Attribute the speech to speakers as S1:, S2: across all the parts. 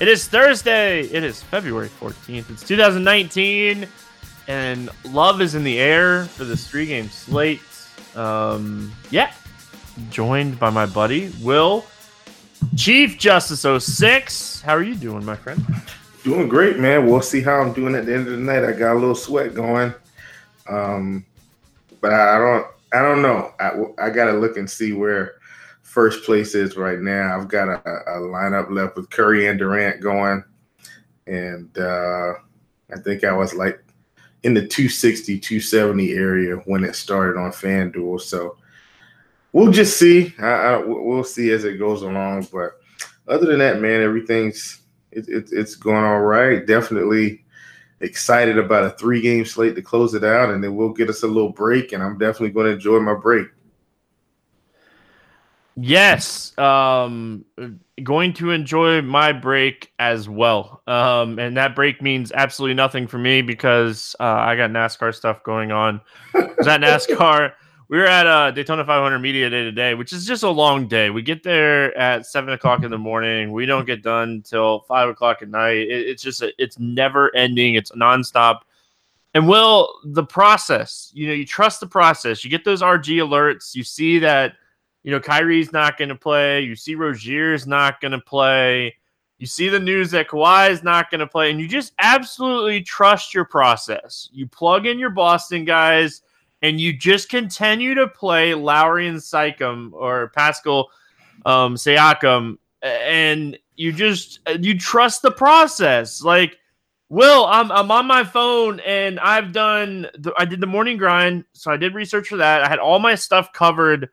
S1: It is Thursday. It is February 14th. It's 2019, and love is in the air for this three game slate. Um, yeah, joined by my buddy, Will, Chief Justice 06. How are you doing, my friend?
S2: Doing great, man. We'll see how I'm doing at the end of the night. I got a little sweat going, um, but I don't. I don't know. I, I got to look and see where first place is right now. I've got a, a lineup left with Curry and Durant going, and uh, I think I was like in the 260, 270 area when it started on FanDuel. So we'll just see. I, I, we'll see as it goes along. But other than that, man, everything's it, it, it's going all right. Definitely excited about a three game slate to close it out, and then we'll get us a little break. And I'm definitely going to enjoy my break.
S1: Yes, um, going to enjoy my break as well. Um, and that break means absolutely nothing for me because uh, I got NASCAR stuff going on. Was at NASCAR. We were at uh, Daytona 500 Media Day today, which is just a long day. We get there at seven o'clock in the morning. We don't get done till five o'clock at night. It, it's just a, it's never ending. It's nonstop. And will the process? You know, you trust the process. You get those RG alerts. You see that you know, Kyrie's not going to play. You see Rozier's not going to play. You see the news that Kawhi is not going to play, and you just absolutely trust your process. You plug in your Boston guys, and you just continue to play Lowry and Siakam or Pascal um, and you just you trust the process. Like, Will, I'm I'm on my phone, and I've done the, I did the morning grind, so I did research for that. I had all my stuff covered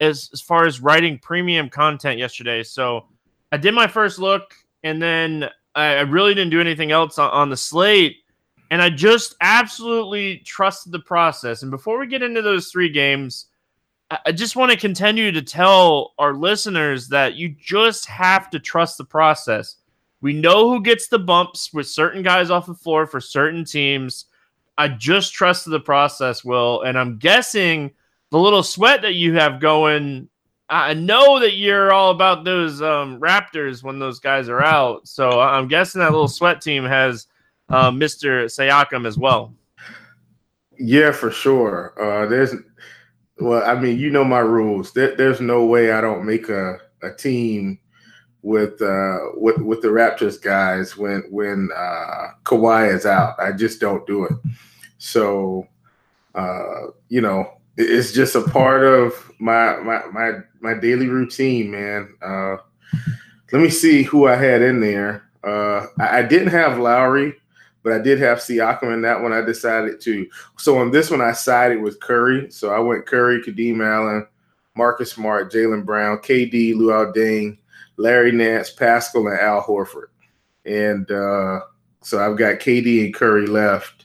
S1: as as far as writing premium content yesterday. So I did my first look, and then I, really didn't do anything else on, on the slate. And I just absolutely trusted the process. And before we get into those three games, I just want to continue to tell our listeners that you just have to trust the process. We know who gets the bumps with certain guys off the floor for certain teams. I just trusted the process, Will. And I'm guessing the little sweat that you have going. I know that you're all about those um, Raptors when those guys are out. So I'm guessing that little sweat team has uh, Mr. Siakam as well.
S2: Yeah, for sure. Uh, there's, well, I mean, you know my rules. There, there's no way I don't make a, a team with uh with with the Raptors guys when when uh Kawhi is out. I just don't do it. So uh, you know, it's just a part of my my my my daily routine, man. Uh, let me see who I had in there. Uh, I, I, didn't have Lowry, but I did have Siakam in that one. I decided to. So on this one, I sided with Curry. So I went Curry, Kadeem Allen, Marcus Smart, Jaylen Brown, KD, Luol Deng, Larry Nance, Pascal, and Al Horford. And uh, so I've got KD and Curry left.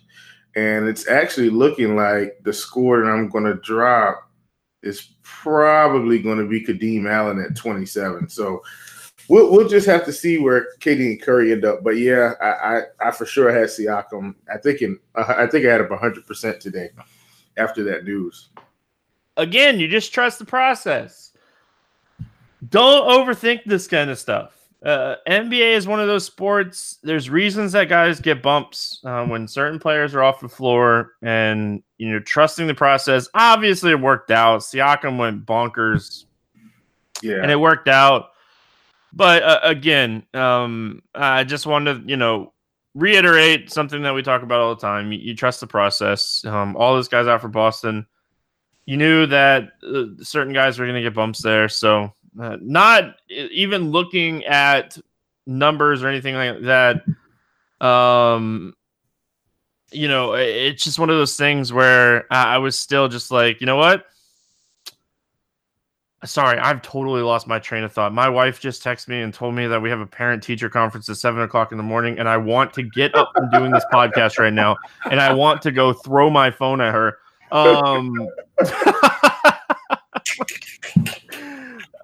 S2: And it's actually looking like the score that I'm going to drop is probably going to be Kadeem Allen at 27. So we'll, we'll just have to see where KD and Curry end up. But yeah, I, I, I for sure had Siakam. I think in I think I had him 100 percent today after that news.
S1: Again, you just trust the process. Don't overthink this kind of stuff. Uh, NBA is one of those sports. There's reasons that guys get bumps uh, when certain players are off the floor, and you know, trusting the process. Obviously, it worked out. Siakam went bonkers, yeah, and it worked out. But uh, again, um, I just wanted to, you know, reiterate something that we talk about all the time. You, you trust the process. Um, all those guys out for Boston, you knew that uh, certain guys were going to get bumps there. So, uh, not even looking at numbers or anything like that. Um, you know, it's just one of those things where I was still just like, you know what? Sorry, I've totally lost my train of thought. My wife just texted me and told me that we have a parent teacher conference at seven o'clock in the morning, and I want to get up from doing this podcast right now, and I want to go throw my phone at her. Um,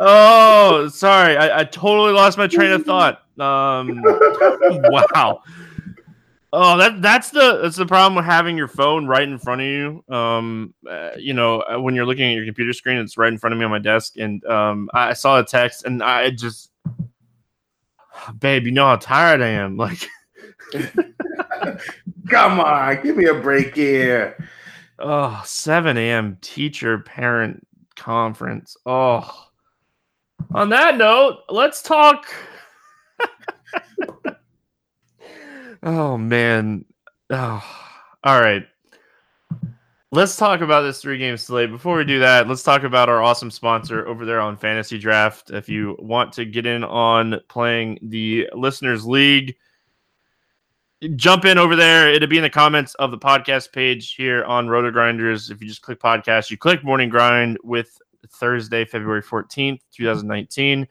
S1: oh, sorry, I, I, totally lost my train of thought. Um, wow. Oh, that that's the that's the problem with having your phone right in front of you. Um, uh, you know, uh, when you're looking at your computer screen, it's right in front of me on my desk, and um, I saw a text, and I just, babe, you know how tired I am. Like,
S2: come on, give me a break here.
S1: Oh, 7 a.m. teacher parent conference. Oh, on that note, let's talk. Oh man. Oh. All right. Let's talk about this three game slate. Before we do that, let's talk about our awesome sponsor over there on Fantasy Draft. If you want to get in on playing the Listeners League, jump in over there. It'll be in the comments of the podcast page here on Roto Grinders. If you just click podcast, you click Morning Grind with Thursday, February 14th, 2019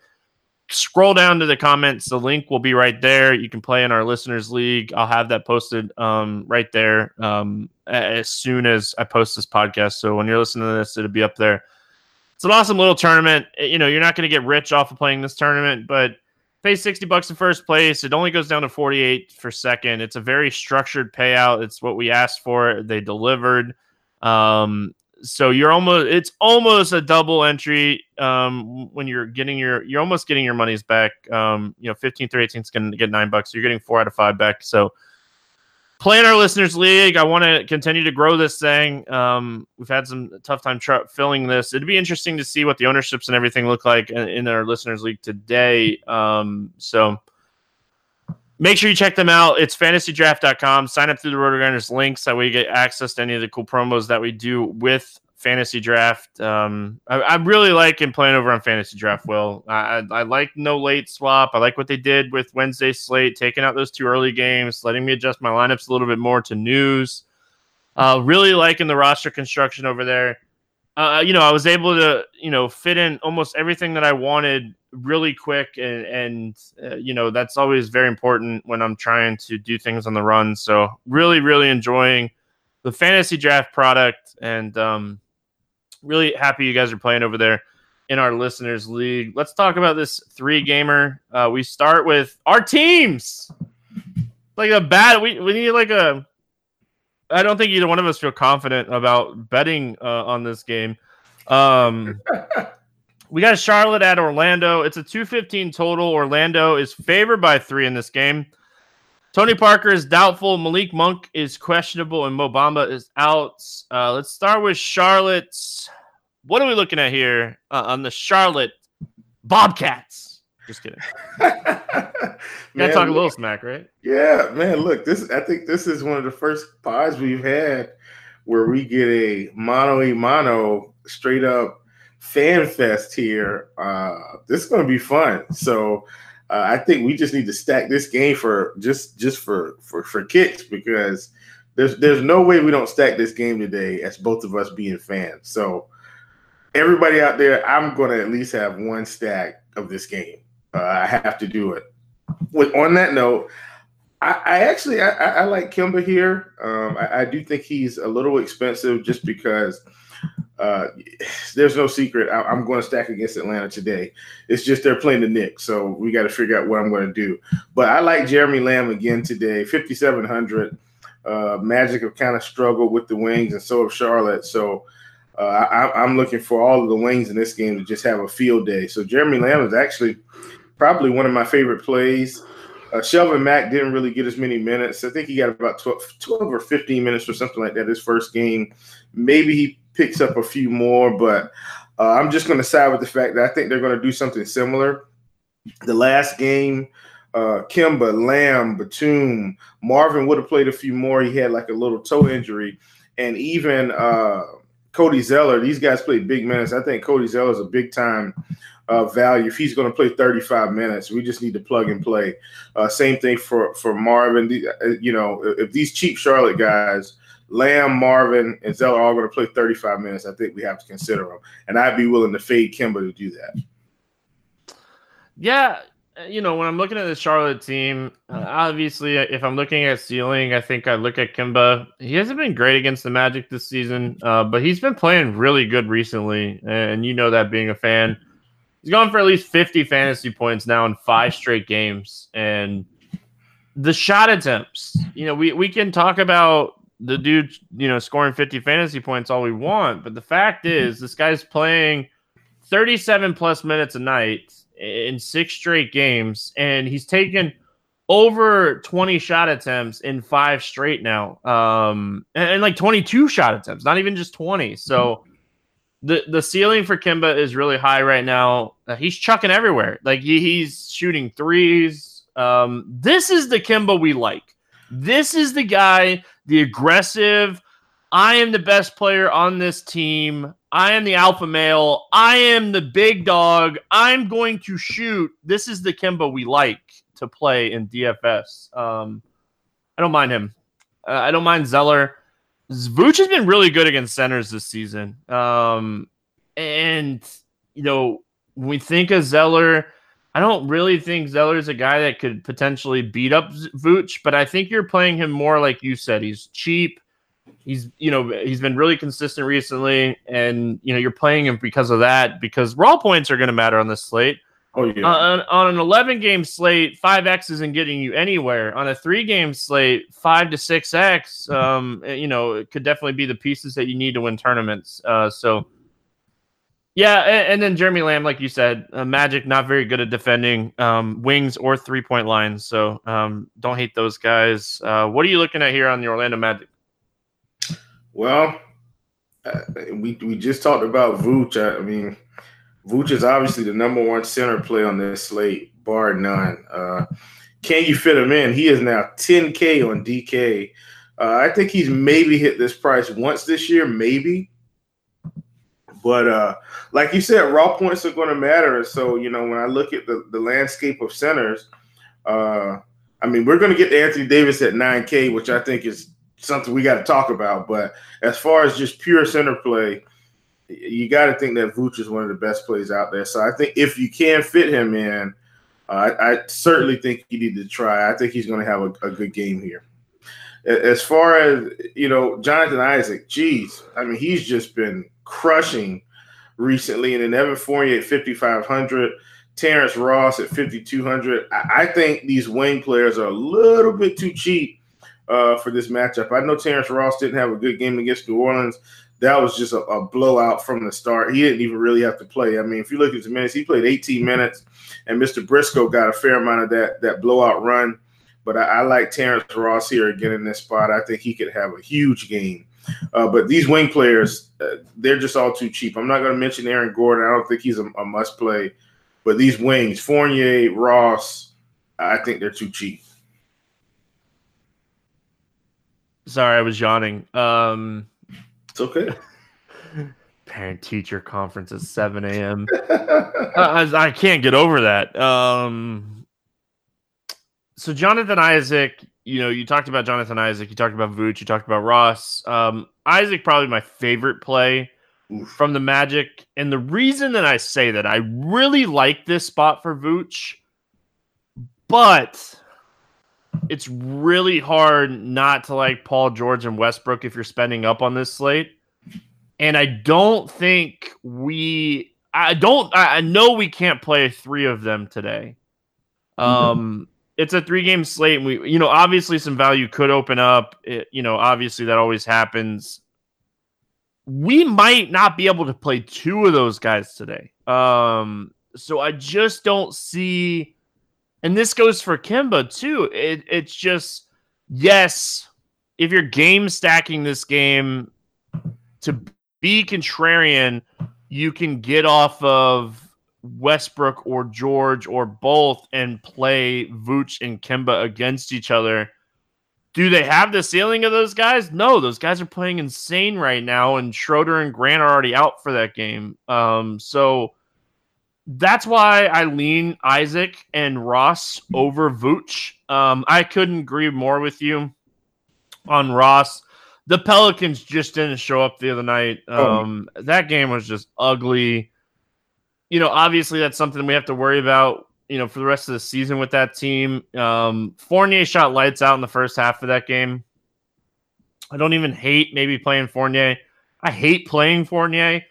S1: scroll down to the comments. The link will be right there. You can play in our listeners league. I'll have that posted um, right there um, as soon as I post this podcast. So when you're listening to this, it'll be up there. It's an awesome little tournament. You know, you're not going to get rich off of playing this tournament, but pay 60 bucks in first place. It only goes down to 48 for second. It's a very structured payout. It's what we asked for. They delivered. Um, so you're almost it's almost a double entry um, when you're getting your you're almost getting your money's back. Um, you know 15 through 18 is going to get nine bucks so you're getting four out of five back. So playing our listeners league i want to continue to grow this thing. Um, we've had some tough time filling this. It'd be interesting to see what the ownerships and everything look like in, in our listeners league today. Um, so Make sure you check them out. It's fantasydraft.com. Sign up through the RotoGrinders links. That you get access to any of the cool promos that we do with Fantasy Draft. Um, I, I, really him playing over on Fantasy Draft, Will. I, I, like no late swap. I like what they did with Wednesday slate, taking out those two early games, letting me adjust my lineups a little bit more to news. Uh, really liking the roster construction over there. Uh, you know, I was able to, you know, fit in almost everything that I wanted really quick and and uh, you know that's always very important when i'm trying to do things on the run. So really really enjoying the fantasy draft product and um really happy you guys are playing over there in our listeners league. Let's talk about this three gamer uh we start with our teams. Like a bad we, we need like a i don't think either one of us feel confident about betting uh, on this game um We got Charlotte at Orlando. It's a 215 total. Orlando is favored by three in this game. Tony Parker is doubtful. Malik Monk is questionable, and Mo Bamba is out. Uh, let's start with Charlotte. What are we looking at here uh, on the Charlotte Bobcats? Just kidding. Gotta talk a little smack, right?
S2: Yeah, man. Look, this I think this is one of the first pods we've had where we get a mono a mano straight up fan fest here. Uh, this is going to be fun. So uh, I think we just need to stack this game for just just for for for kicks because there's there's no way we don't stack this game today as both of us being fans. So everybody out there, I'm going to at least have one stack of this game. Uh, I have to do it. With on that note, I, I actually I, I, like Kemba here. Um, I, I, do think he's a little expensive just because uh, there's no secret. I, am going to stack against Atlanta today. It's just they're playing the Knicks, so we got to figure out what I'm going to do. But I like Jeremy Lamb again today, 5700. Uh, Magic have kind of struggled with the wings, and so have Charlotte. So uh, I, am looking for all of the wings in this game to just have a field day. So Jeremy Lamb is actually probably one of my favorite plays. Uh, Shelvin Mack didn't really get as many minutes. I think he got about 12, 12, or 15 minutes or something like that his first game. Maybe he picks up a few more, but uh, I'm just going to side with the fact that I think they're going to do something similar. The last game, uh, Kemba, Lamb, Batum, Marvin would have played a few more. He had like a little toe injury, and even uh, Cody Zeller. These guys played big minutes. I think Cody Zeller is a big time uh, value. If he's going to play 35 minutes, we just need to plug and play. Uh, same thing for for Marvin. Uh, you know, if these cheap Charlotte guys, Lamb, Marvin, and Zeller are all going to play 35 minutes, I think we have to consider them. And I'd be willing to fade Kemba to do that.
S1: Yeah, uh, you know, when I'm looking at the Charlotte team, uh, obviously, uh, if I'm looking at ceiling, I think I look at Kemba. He hasn't been great against the Magic this season, uh, but he's been playing really good recently, and you know that being a fan. He's gone for at least 50 fantasy points now in five straight games, and the shot attempts. You know, we we can talk about the dude, you know, scoring 50 fantasy points all we want, but the fact is, this guy's playing 37 plus minutes a night in six straight games, and he's taken over 20 shot attempts in five straight now. Um, and, and, like 22 shot attempts, not even just 20. So the the ceiling for Kemba is really high right now. Uh, he's chucking everywhere. Like he, he's shooting threes. Um, this is the Kemba we like. This is the guy, the aggressive. I am the best player on this team. I am the alpha male. I am the big dog. I'm going to shoot. This is the Kemba we like to play in DFS. Um, I don't mind him. Uh, I don't mind Zeller. Vooch has been really good against centers this season. Um, and, you know, when we think of Zeller, I don't really think Zeller is a guy that could potentially beat up Vooch, but I think you're playing him more like you said. He's cheap. He's you know he's been really consistent recently, and you know you're playing him because of that. Because raw points are going to matter on this slate.
S2: Oh yeah.
S1: Uh, on, on, an 11 game slate, five X isn't getting you anywhere. On a three game slate, five to six X, um, you know, it could definitely be the pieces that you need to win tournaments. Uh, so. Yeah, and, and, then Jeremy Lamb, like you said, uh, Magic not very good at defending um, wings or three point lines. So um, don't hate those guys. Uh, what are you looking at here on the Orlando Magic?
S2: Well, uh, we we just talked about Vooch. I, I, mean, Vooch is obviously the number one center play on this slate, bar none. Uh, can you fit him in? He is now 10K on DK. Uh, I think he's maybe hit this price once this year, maybe. But uh, like you said, raw points are going to matter. So you know, when I look at the, the landscape of centers, uh, I mean, we're going to get to Anthony Davis at 9K, which I think is something we got to talk about. But as far as just pure center play, you got to think that Vooch is one of the best plays out there. So I think if you can fit him in, uh, I, I, certainly think you need to try. I think he's going to have a, a, good game here. As far as you know, Jonathan Isaac, geez, I mean, he's just been crushing recently. And then Evan Fournier at 5,500, Terrence Ross at 5,200. I, I think these wing players are a little bit too cheap uh, for this matchup. I know Terrence Ross didn't have a good game against New Orleans. That was just a, a, blowout from the start. He didn't even really have to play. I mean, if you look at his minutes, he played 18 minutes, and Mr. Briscoe got a fair amount of that that blowout run. But I, I like Terrence Ross here again in this spot. I think he could have a huge game. Uh, but these wing players, uh, they're just all too cheap. I'm not going to mention Aaron Gordon. I don't think he's a, a must play. But these wings, Fournier, Ross, I think they're too cheap.
S1: Sorry, I was yawning. Um,
S2: It's okay.
S1: Parent teacher conference at 7 a.m. I, I can't get over that. Um, so Jonathan Isaac, you know, you talked about Jonathan Isaac, you talked about Vooch, you talked about Ross. Um, Isaac probably my favorite play Oof. from the Magic, and the reason that I say that I really like this spot for Vooch, but it's really hard not to like Paul George and Westbrook if you're spending up on this slate. And I don't think we I don't I know we can't play three of them today. Mm-hmm. Um it's a three game slate and we you know obviously some value could open up. It, you know, obviously that always happens. We might not be able to play two of those guys today. Um so I just don't see and this goes for Kemba too. It, it's just yes, if you're game stacking this game to be contrarian, you can get off of Westbrook or George or both and play Vooch and Kemba against each other. Do they have the ceiling of those guys? No, those guys are playing insane right now, and Schroeder and Grant are already out for that game. Um, so that's why I lean Isaac and Ross over Vooch. Um, I couldn't agree more with you on Ross. The Pelicans just didn't show up the other night. Oh. Um, oh. That game was just ugly. You know, obviously that's something we have to worry about. You know, for the rest of the season with that team. Um, Fournier shot lights out in the first half of that game. I don't even hate maybe playing Fournier. I hate playing Fournier.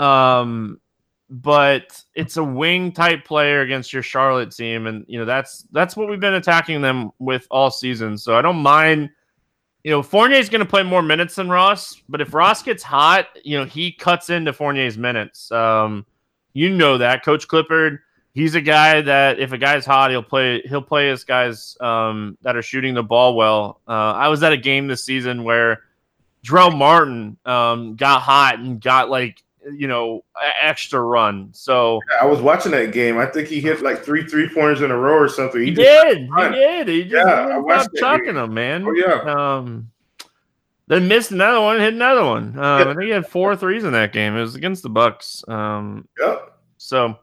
S1: Um, but it's a wing type player against your Charlotte team, and you know that's that's what we've been attacking them with all season. So I don't mind. You know, Fournier's going to play more minutes than Ross, but if Ross gets hot, you know he cuts into Fournier's minutes. Um, you know that Coach Clifford, he's a guy that if a guy's hot, he'll play. He'll play his guys um, that are shooting the ball well. Uh, I was at a game this season where Jarell Martin um, got hot and got like you know, extra run. So
S2: I was watching that game. I think he hit like three three pointers in a row or something.
S1: He, he did. He did. He just yeah, stopped chucking them, man.
S2: Oh yeah.
S1: Um, then missed another one, hit another one. Um, I think he had four threes in that game. It was against the Bucks. Um,
S2: yeah.
S1: So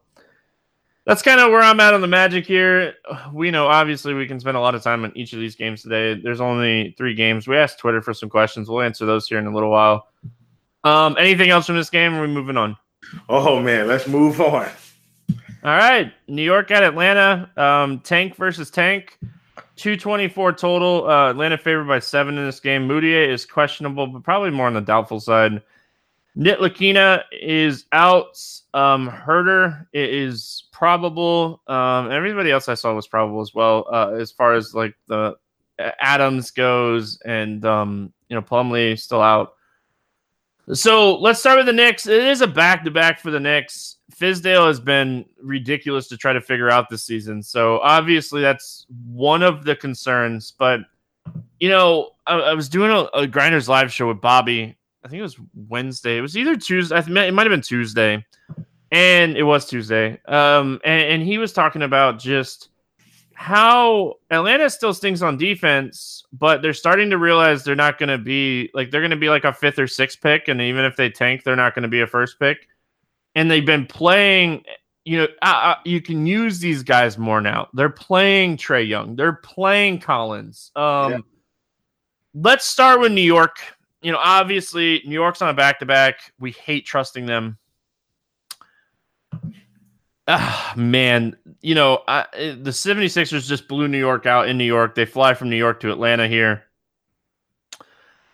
S1: that's kind of where I'm at on the Magic here. We know obviously we can spend a lot of time on each of these games today. There's only three games. We asked Twitter for some questions. We'll answer those here in a little while. Um, anything else from this game? Are we moving on?
S2: Oh man, let's move on.
S1: All right, New York at Atlanta. Um, tank versus Tank. 224 total. Uh, Atlanta favored by seven in this game. Mudiay is questionable, but probably more on the doubtful side. Ntilikina is out. Um, Huerter is probable. Um, everybody else I saw was probable as well. Uh, as far as like the Adams goes, and um, you know Plumlee still out. So let's start with the Knicks. It is a back to back for the Knicks. Fizdale has been ridiculous to try to figure out this season. So obviously that's one of the concerns. But you know, I, I was doing a, a, Grinders live show with Bobby. I think it was Wednesday. It was either Tuesday. I think it might have been Tuesday, and it was Tuesday. Um, and, and he was talking about just how Atlanta still stinks on defense, but they're starting to realize they're not going to be like they're going to be like a fifth or sixth pick, and even if they tank, they're not going to be a first pick. And they've been playing. You know, uh, uh, you can use these guys more now. They're playing Trae Young. They're playing Collins. Um, yeah. Let's start with New York. You know, obviously, New York's on a back to back. We hate trusting them Ah, man, you know, I, the 76ers just blew New York out in New York. They fly from New York to Atlanta here.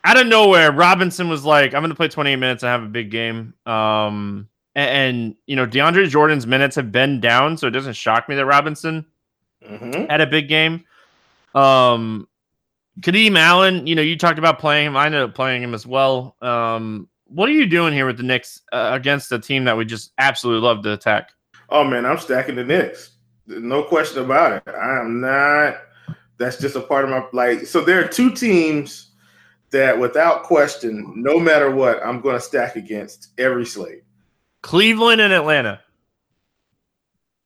S1: Out of nowhere, Robinson was like, I'm going to play 28 minutes and have a big game. Um, and, and, you know, DeAndre Jordan's minutes have been down, so it doesn't shock me that Robinson mm-hmm. had a big game. Um, Kadeem Allen, you know, you talked about playing him. I ended up playing him as well. Um, what are you doing here with the Knicks uh, against a team that we just absolutely love to attack?
S2: Oh man, I'm stacking the Knicks. No question about it. I am not. That's just a part of my like. So there are two teams that, without question, no matter what, I'm going to stack against every slate.
S1: Cleveland and Atlanta.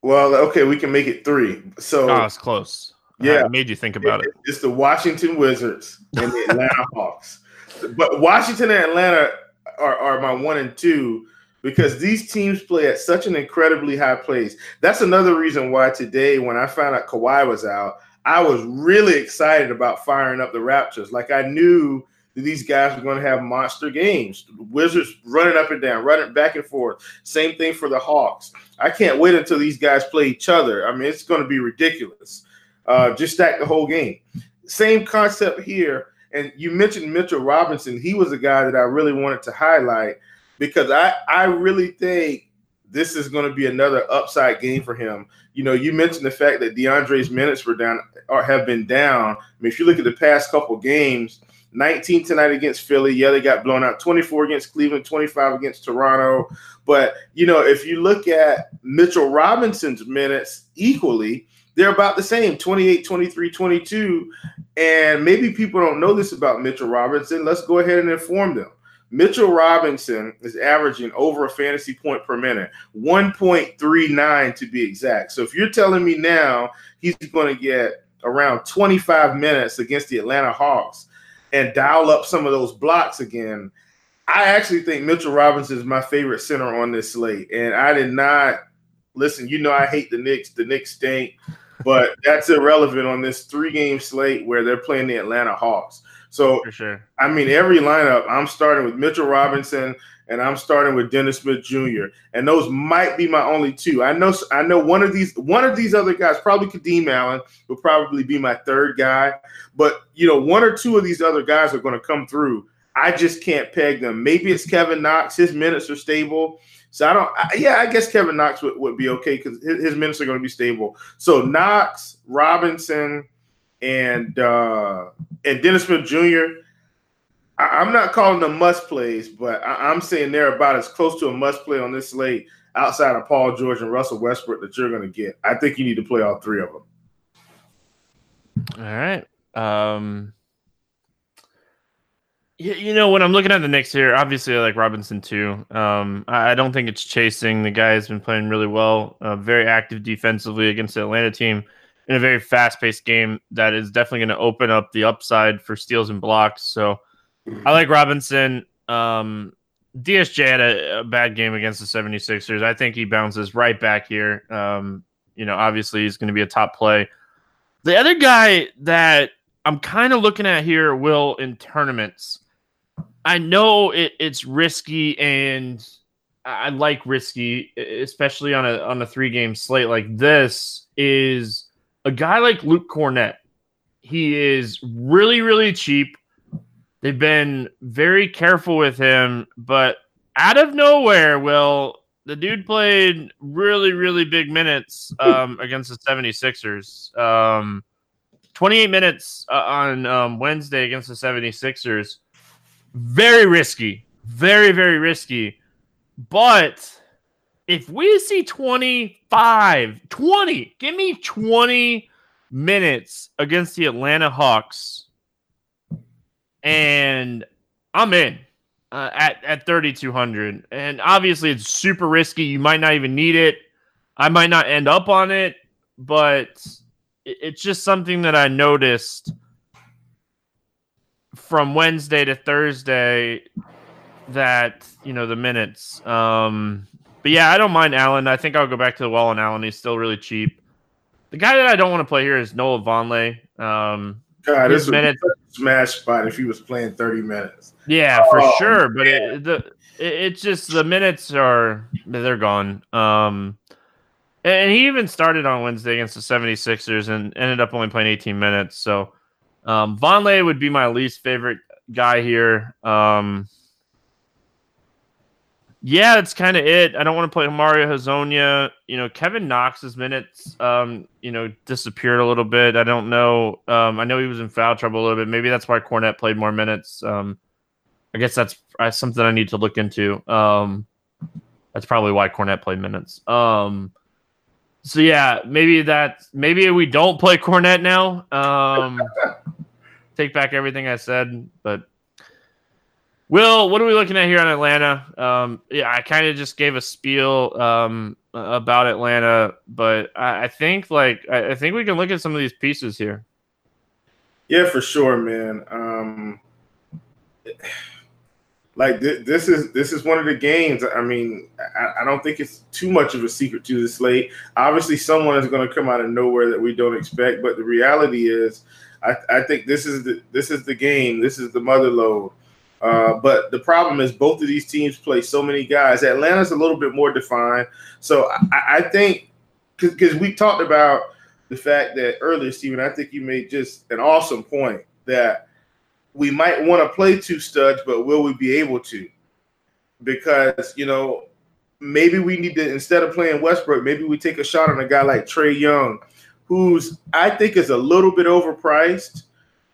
S2: Well, okay, we can make it three. So
S1: oh, it's close. Yeah, I made you think about it.
S2: It's the Washington Wizards and the Atlanta Hawks. But Washington and Atlanta are my one and two because these teams play at such an incredibly high pace. That's another reason why today, when I found out Kawhi was out, I was really excited about firing up the Raptors. Like I knew that these guys were going to have monster games. Wizards running up and down, running back and forth. Same thing for the Hawks. I can't wait until these guys play each other. I mean, it's going to be ridiculous. Uh, just stack the whole game. Same concept here. And you mentioned Mitchell Robinson. He was a guy that I really wanted to highlight because I, I really think this is going to be another upside game for him. You know, you mentioned the fact that DeAndre's minutes were down or have been down. I mean, if you look at the past couple games, 19 tonight against Philly. Yeah, they got blown out. 24 against Cleveland, 25 against Toronto. But, you know, if you look at Mitchell Robinson's minutes equally, they're about the same 28, 23, 22. And maybe people don't know this about Mitchell Robinson. Let's go ahead and inform them. Mitchell Robinson is averaging over a fantasy point per minute, 1.39 to be exact. So if you're telling me now he's going to get around 25 minutes against the Atlanta Hawks and dial up some of those blocks again, I actually think Mitchell Robinson is my favorite center on this slate. And I did not listen, you know I hate the Knicks, the Knicks stink, but that's irrelevant on this three game slate where they're playing the Atlanta Hawks. So,
S1: For sure.
S2: I mean, every lineup, I'm starting with Mitchell Robinson and I'm starting with Dennis Smith Jr. And those might be my only two. I know, I know one of these, one of these other guys, probably Kadeem Allen, will probably be my third guy. But you know, one or two of these other guys are going to come through. I just can't peg them. Maybe it's Kevin Knox. His minutes are stable. So I don't. I, yeah, I guess Kevin Knox would, would be okay because his, his minutes are going to be stable. So Knox, Robinson, and uh, and Dennis Smith Jr. I, am not calling them must plays, but I, am saying they're about as close to a must play on this slate outside of Paul George and Russell Westbrook that you're going to get. I think you need to play all three of them.
S1: All right. Um, you, know, when I'm looking at the Knicks here, obviously I like Robinson too. Um, I, I don't think it's chasing. The guy has been playing really well, uh, very active defensively against the Atlanta team in a very fast paced game that is definitely going to open up the upside for steals and blocks. So I like Robinson. Um, DSJ had a, a, bad game against the 76ers. I think he bounces right back here. Um, you know, obviously he's going to be a top play. The other guy that I'm kind of looking at here, Will, in tournaments. I know it, it's risky and I like risky, especially on a on a three game slate like this, is a guy like Luke Kornet, He is really, really cheap. They've been very careful with him, but out of nowhere, Will, the dude played really, really big minutes um, against the 76ers. Um, 28 minutes uh, on um, Wednesday against the 76ers. Very risky. Very, very risky. But if we see 25, 20, give me 20 minutes against the Atlanta Hawks, and I'm in uh, at, at 3,200. And obviously, it's super risky. You might not even need it. I might not end up on it, but it's just something that I noticed from Wednesday to Thursday that, you know, the minutes. Um, but yeah, I don't mind Allen. I think I'll go back to the well on Allen. He's still really cheap. The guy that I don't want to play here is Noah Vonleh. Um,
S2: God, this minutes, smash spot if he was playing 30 minutes.
S1: Yeah, for oh, sure. But it, the it, it's just the minutes are they're gone. Um, and he even started on Wednesday against the 76ers and ended up only playing 18 minutes. So um, Vonleh would be my least favorite guy here. Um, yeah, that's kind of it. I don't want to play Mario Hezonja. You know, Kevin Knox's minutes, um, you know, disappeared a little bit. I don't know. Um, I know he was in foul trouble a little bit. Maybe that's why Kornet played more minutes. Um, I guess that's uh, something I need to look into. Um, that's probably why Kornet played minutes. Um, so yeah, maybe that maybe we don't play Kornet now. Um, take back everything I said, but Will, what are we looking at here on Atlanta? Um, yeah, I kind of just gave a spiel um, about Atlanta, but I, I think like I, I, think we can look at some of these pieces here.
S2: Yeah, for sure, man. Um, like th- this is this is one of the games. I mean, I, I, don't think it's too much of a secret to the slate. Obviously, someone is going to come out of nowhere that we don't expect. But the reality is, I, I think this is the this is the game. This is the mother load. Uh, but the problem is both of these teams play so many guys. Atlanta's a little bit more defined. So I, I think because we talked about the fact that earlier, Stephen, I think you made just an awesome point that we might want to play two studs, but will we be able to? Because, you know, maybe we need to, instead of playing Westbrook, maybe we take a shot on a guy like Trae Young, who's, I think, is a little bit overpriced,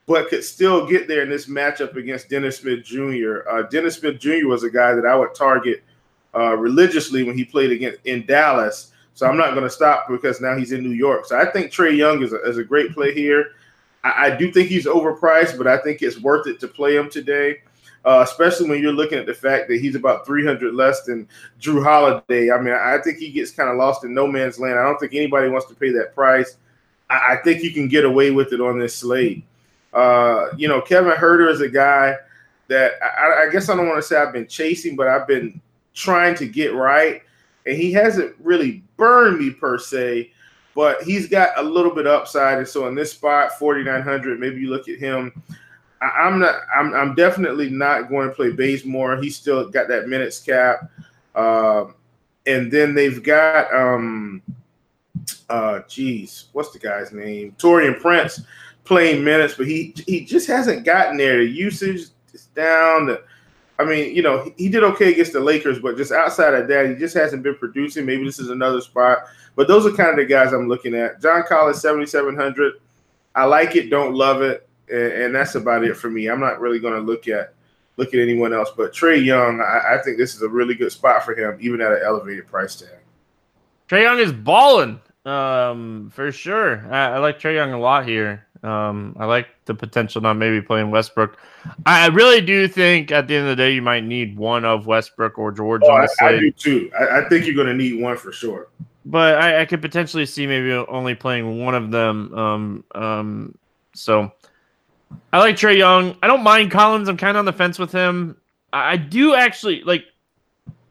S2: but could still get there in this matchup against Dennis Smith Jr. Uh, Dennis Smith Jr. was a guy that I would target uh, religiously when he played against in Dallas. So I'm not going to stop because now he's in New York. So I think Trae Young is a, is a great play here. I, I, do think he's overpriced, but I think it's worth it to play him today. Uh, especially when you're looking at the fact that he's about 300 less than Jrue Holiday. I mean, I think he gets kind of lost in no man's land. I don't think anybody wants to pay that price. I, I think you can get away with it on this slate. Uh, you know, Kevin Huerter is a guy that I, I guess I don't want to say I've been chasing, but I've been trying to get right. And he hasn't really burned me per se but he's got a little bit upside. And so in this spot, 4,900, maybe you look at him. I, am not, I'm, I'm definitely not going to play Bazemore. He's still got that minutes cap. Uh, and then they've got, um, uh, geez, what's the guy's name? Taurean Prince playing minutes, but he, he just hasn't gotten there. The usage is down. The, I mean, you know, he did okay against the Lakers, but just outside of that, he just hasn't been producing. Maybe this is another spot. But those are kind of the guys I'm looking at. John Collins, 7,700. I like it, don't love it. And, and that's about it for me. I'm not really going to look at look at anyone else. But Trae Young, I, I, think this is a really good spot for him, even at an elevated price tag.
S1: Trae Young is balling um, for sure. I, I like Trae Young a lot here. Um, I like the potential not maybe playing Westbrook. I really do think at the end of the day you might need one of Westbrook or George. Oh,
S2: I, I, do too. I, I think you're going to need one for sure.
S1: But I, I, could potentially see maybe only playing one of them. Um, um, so I like Trae Young. I don't mind Collins. I'm kind of on the fence with him. I, I do actually like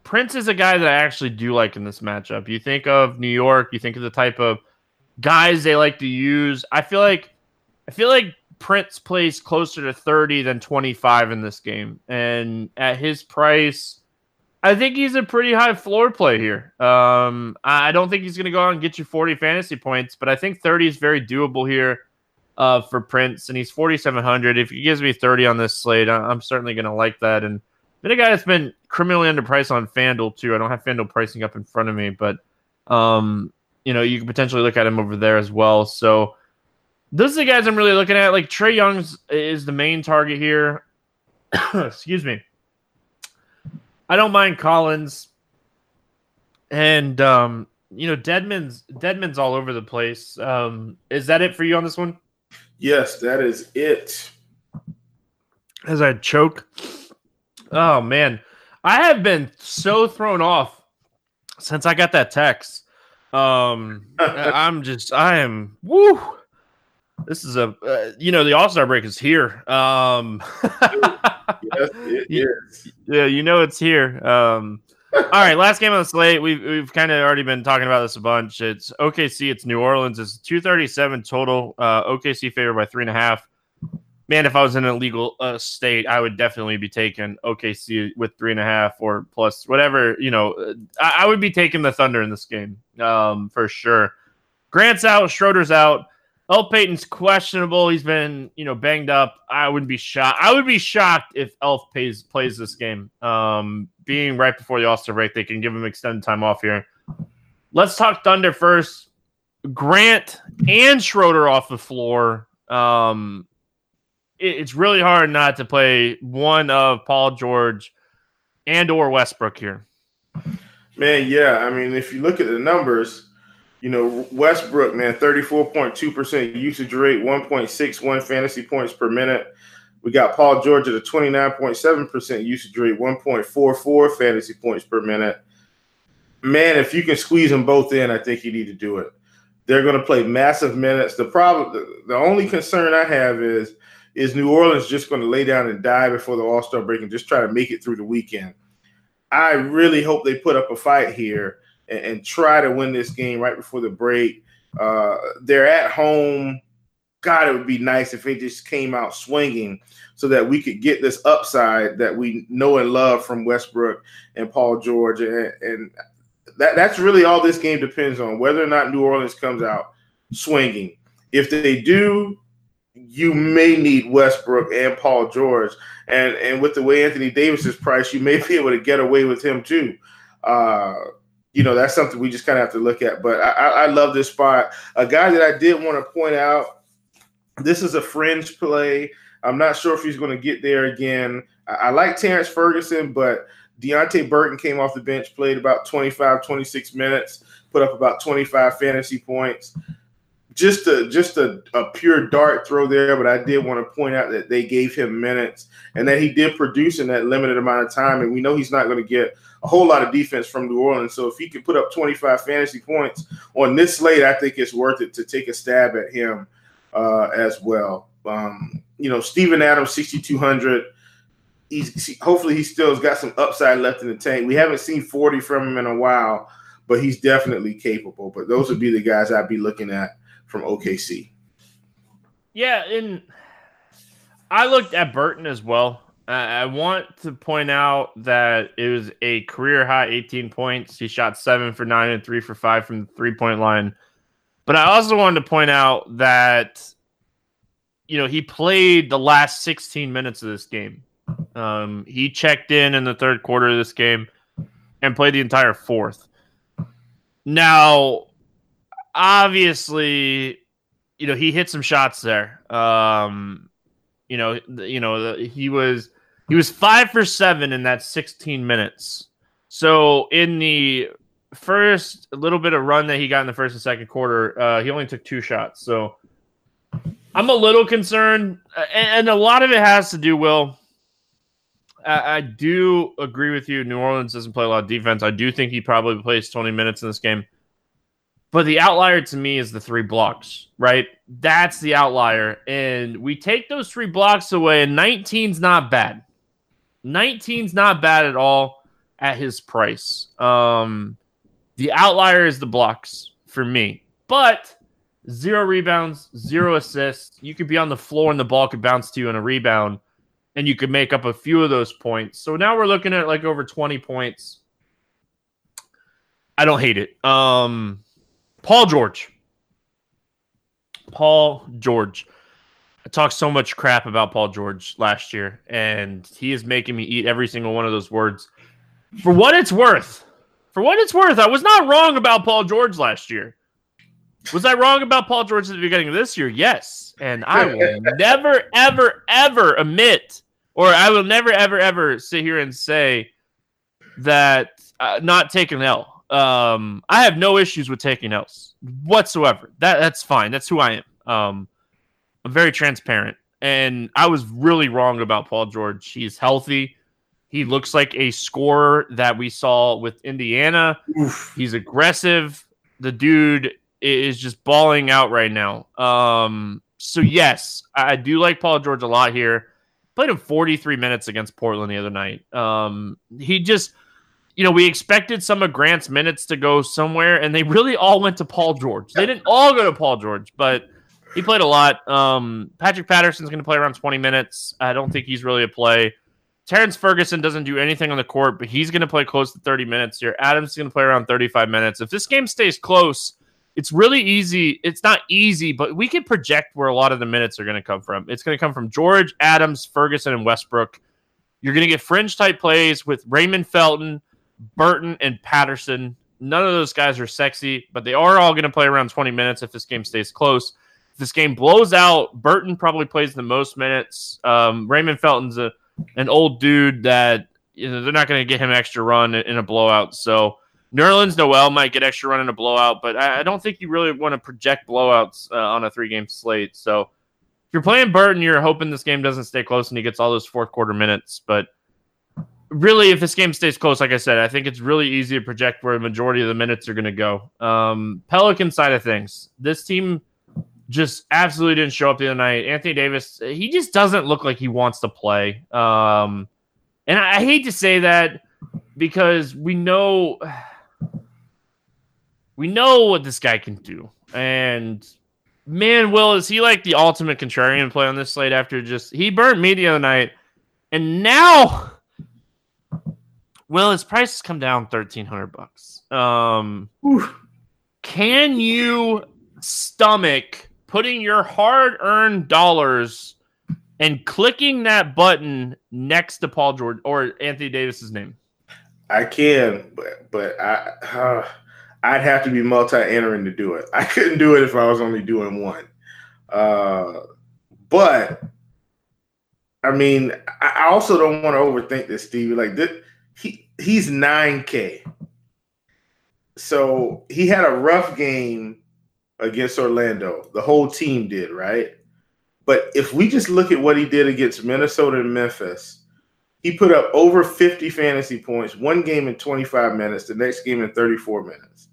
S1: Prince is a guy that I actually do like in this matchup. You think of New York, you think of the type of guys they like to use. I feel like I feel like Prince plays closer to 30 than 25 in this game. And at his price, I think he's a pretty high floor play here. Um, I don't think he's going to go out and get you 40 fantasy points, but I think 30 is very doable here uh, for Prince. And he's 4,700. If he gives me 30 on this slate, I'm certainly going to like that. And then a guy that's been criminally underpriced on FanDuel, too. I don't have FanDuel pricing up in front of me, but, um, you know, you can potentially look at him over there as well. So, those are the guys I'm really looking at. Like Trae Young's is the main target here. Excuse me. I don't mind Collins, and um, you know Dedmon's Dedmon's all over the place. Um, is that it for you on this one?
S2: Yes, that is it.
S1: As I choke. Oh man, I have been so thrown off since I got that text. Um, I'm just I am woo. This is a, uh, you know, the All Star break is here. Um, yes. Yeah, you know it's here. Um, all right, last game on the slate. We've we've kind of already been talking about this a bunch. It's OKC. It's New Orleans. It's two thirty seven total. Uh, OKC favored by three and a half. Man, if I was in a legal uh, state, I would definitely be taking OKC with three and a half or plus whatever. You know, I, I would be taking the Thunder in this game um, for sure. Grant's out. Schroeder's out. Elf Payton's questionable. He's been, you know, banged up. I wouldn't be shocked. I would be shocked if Elf plays plays this game. Um, being right before the All Star break, they can give him extended time off here. Let's talk Thunder first. Grant and Schroeder off the floor. Um, it, it's really hard not to play one of Paul George and or Westbrook here.
S2: Man, yeah. I mean, if you look at the numbers you know, Westbrook, man, 34.2% usage rate, 1.61 fantasy points per minute. We got Paul George at a 29.7% usage rate, 1.44 fantasy points per minute. Man, if you can squeeze them both in, I think you need to do it. They're going to play massive minutes. The problem, the, only concern I have is, is New Orleans just going to lay down and die before the All Star break and just try to make it through the weekend? I really hope they put up a fight here and, and try to win this game right before the break. Uh, they're at home. God, it would be nice if they just came out swinging so that we could get this upside that we know and love from Westbrook and Paul George. And, and that, that's really all this game depends on whether or not New Orleans comes out swinging. If they do, you may need Westbrook and Paul George. And and with the way Anthony Davis is priced, you may be able to get away with him too. Uh, you know, that's something we just kind of have to look at. But I, I love this spot. A guy that I did want to point out, this is a fringe play. I'm not sure if he's going to get there again. I, I like Terrence Ferguson, but Deonte Burton came off the bench, played about 25, 26 minutes, put up about 25 fantasy points just a just a, a pure dart throw there, but I did want to point out that they gave him minutes and that he did produce in that limited amount of time. And we know he's not going to get a whole lot of defense from New Orleans. So if he can put up 25 fantasy points on this slate, I think it's worth it to take a stab at him uh, as well. Um, you know, Steven Adams, 6,200. He's hopefully he still's got some upside left in the tank. We haven't seen 40 from him in a while, but he's definitely capable. But those would be the guys I'd be looking at from OKC.
S1: Yeah, and I looked at Burton as well. I want to point out that it was a career high 18 points. He shot seven for nine and three for five from the three point line. But I also wanted to point out that, you know, he played the last 16 minutes of this game. Um, he checked in in the third quarter of this game and played the entire fourth. Now, obviously, you know, he hit some shots there. Um, you know, you know, he was he was five for seven in that 16 minutes. So in the first little bit of run that he got in the first and second quarter, uh, he only took two shots. So I'm a little concerned, and, a lot of it has to do. Will I, I do agree with you? New Orleans doesn't play a lot of defense. I do think he probably plays 20 minutes in this game. But the outlier to me is the three blocks, right? That's the outlier. And we take those three blocks away, and 19's not bad. 19's not bad at all at his price. Um, the outlier is the blocks for me. But zero rebounds, zero assists. You could be on the floor and the ball could bounce to you in a rebound, and you could make up a few of those points. So now we're looking at like over 20 points. I don't hate it. Um, Paul George. Paul George. I talked so much crap about Paul George last year, and he is making me eat every single one of those words. For what it's worth, for what it's worth, I was not wrong about Paul George last year. Was I wrong about Paul George at the beginning of this year? Yes. And I will never, ever, ever admit, or I will never, ever, ever sit here and say that uh, not taking an L. Um, I have no issues with taking L's whatsoever. That that's fine. That's who I am. Um, I'm very transparent, and I was really wrong about Paul George. He's healthy. He looks like a scorer that we saw with Indiana. Oof. He's aggressive. The dude is just balling out right now. Um, so yes, I do like Paul George a lot here. Played him 43 minutes against Portland the other night. Um, he just you know, we expected some of Grant's minutes to go somewhere, and they really all went to Paul George. They didn't all go to Paul George, but he played a lot. Um, Patrick Patterson's going to play around 20 minutes. I don't think he's really a play. Terrence Ferguson doesn't do anything on the court, but he's going to play close to 30 minutes here. Adams is going to play around 35 minutes. If this game stays close, it's really easy. It's not easy, but we can project where a lot of the minutes are going to come from. It's going to come from George, Adams, Ferguson, and Westbrook. You're going to get fringe type plays with Raymond Felton Burton and Patterson. None of those guys are sexy, but they are all going to play around 20 minutes if this game stays close. If this game blows out, Burton probably plays the most minutes. Um, Raymond Felton's a, an old dude that you know they're not going to get him extra run in a blowout. So Nerlens Noel might get extra run in a blowout, but I, I don't think you really want to project blowouts uh, on a three game slate. So if you're playing Burton, you're hoping this game doesn't stay close and he gets all those fourth quarter minutes. But really, if this game stays close, like I said, I think it's really easy to project where a majority of the minutes are going to go. Um, Pelican side of things, this team just absolutely didn't show up the other night. Anthony Davis, he just doesn't look like he wants to play. Um, and I, I hate to say that because we know we know what this guy can do. And man, Will, is he like the ultimate contrarian play on this slate after just he burnt me the other night, and now Will his price has come down thirteen hundred bucks. Um, can you stomach putting your hard-earned dollars and clicking that button next to Paul George or Anthony Davis's name?
S2: I can, but but I uh, I'd have to be multi-entering to do it. I couldn't do it if I was only doing one. Uh, but I mean, I also don't want to overthink this, Stevie. Like this, he he's nine K. So he had a rough game against Orlando. The whole team did, right? But if we just look at what he did against Minnesota and Memphis, he put up over 50 fantasy points, one game in 25 minutes, the next game in 34 minutes.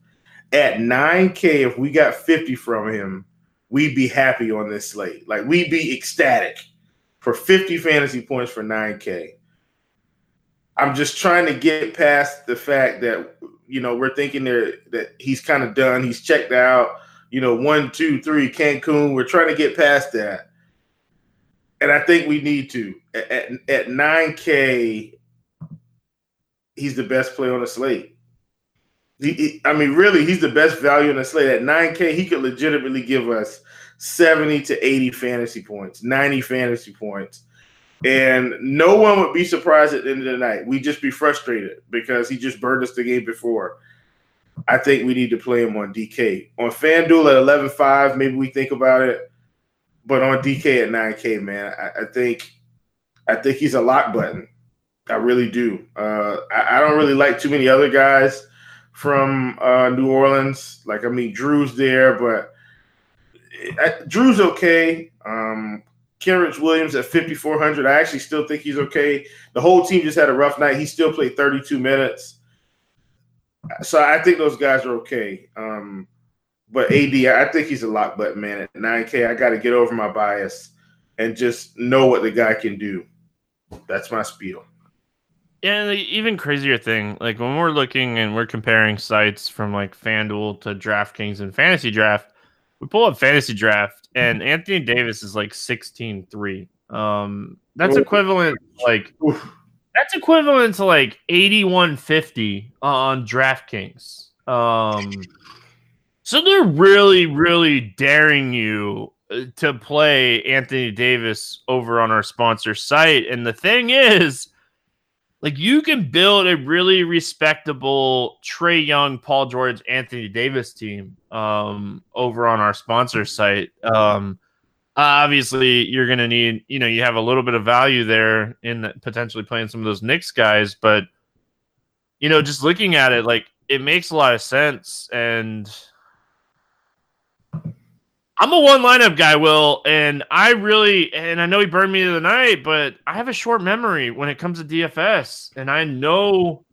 S2: At 9K, if we got 50 from him, we'd be happy on this slate. Like we'd be ecstatic for 50 fantasy points for 9K. I'm just trying to get past the fact that you know we're thinking there that he's kind of done. He's checked out. You know, one, two, three, Cancun. We're trying to get past that, and I think we need to. At at 9K, he's the best play on the slate. I mean, really, he's the best value on the slate. At 9K, he could legitimately give us 70 to 80 fantasy points, 90 fantasy points. And no one would be surprised at the end of the night. We'd just be frustrated because he just burned us the game before. I think we need to play him on DK. On FanDuel at 11.5, maybe we think about it. But on DK at 9K, man, I, I think I think he's a lock button. I really do. Uh, I, I, don't really like too many other guys from uh, New Orleans. Like, I mean, Jrue's there, but I, Jrue's okay. Um, Kenrich Williams at 5,400. I actually still think he's okay. The whole team just had a rough night. He still played 32 minutes. So I think those guys are okay. Um, but AD, I think he's a lock button man at 9K. I got to get over my bias and just know what the guy can do. That's my spiel.
S1: Yeah, the even crazier thing, like when we're looking and we're comparing sites from like FanDuel to DraftKings and Fantasy Draft, we pull up Fantasy Draft and Anthony Davis is like 16-3. Um that's equivalent like that's equivalent to like 8150 on DraftKings. Um so they're really really daring you uh, to play Anthony Davis over on our sponsor site and the thing is like you can build a really respectable Trae Young, Paul George, Anthony Davis team um, over on our sponsor site. Um, obviously, you're going to need, you know, you have a little bit of value there in potentially playing some of those Knicks guys, but you know, just looking at it, like it makes a lot of sense and I'm a one lineup guy, Will, and I really and I know he burned me the night, but I have a short memory when it comes to DFS, and I know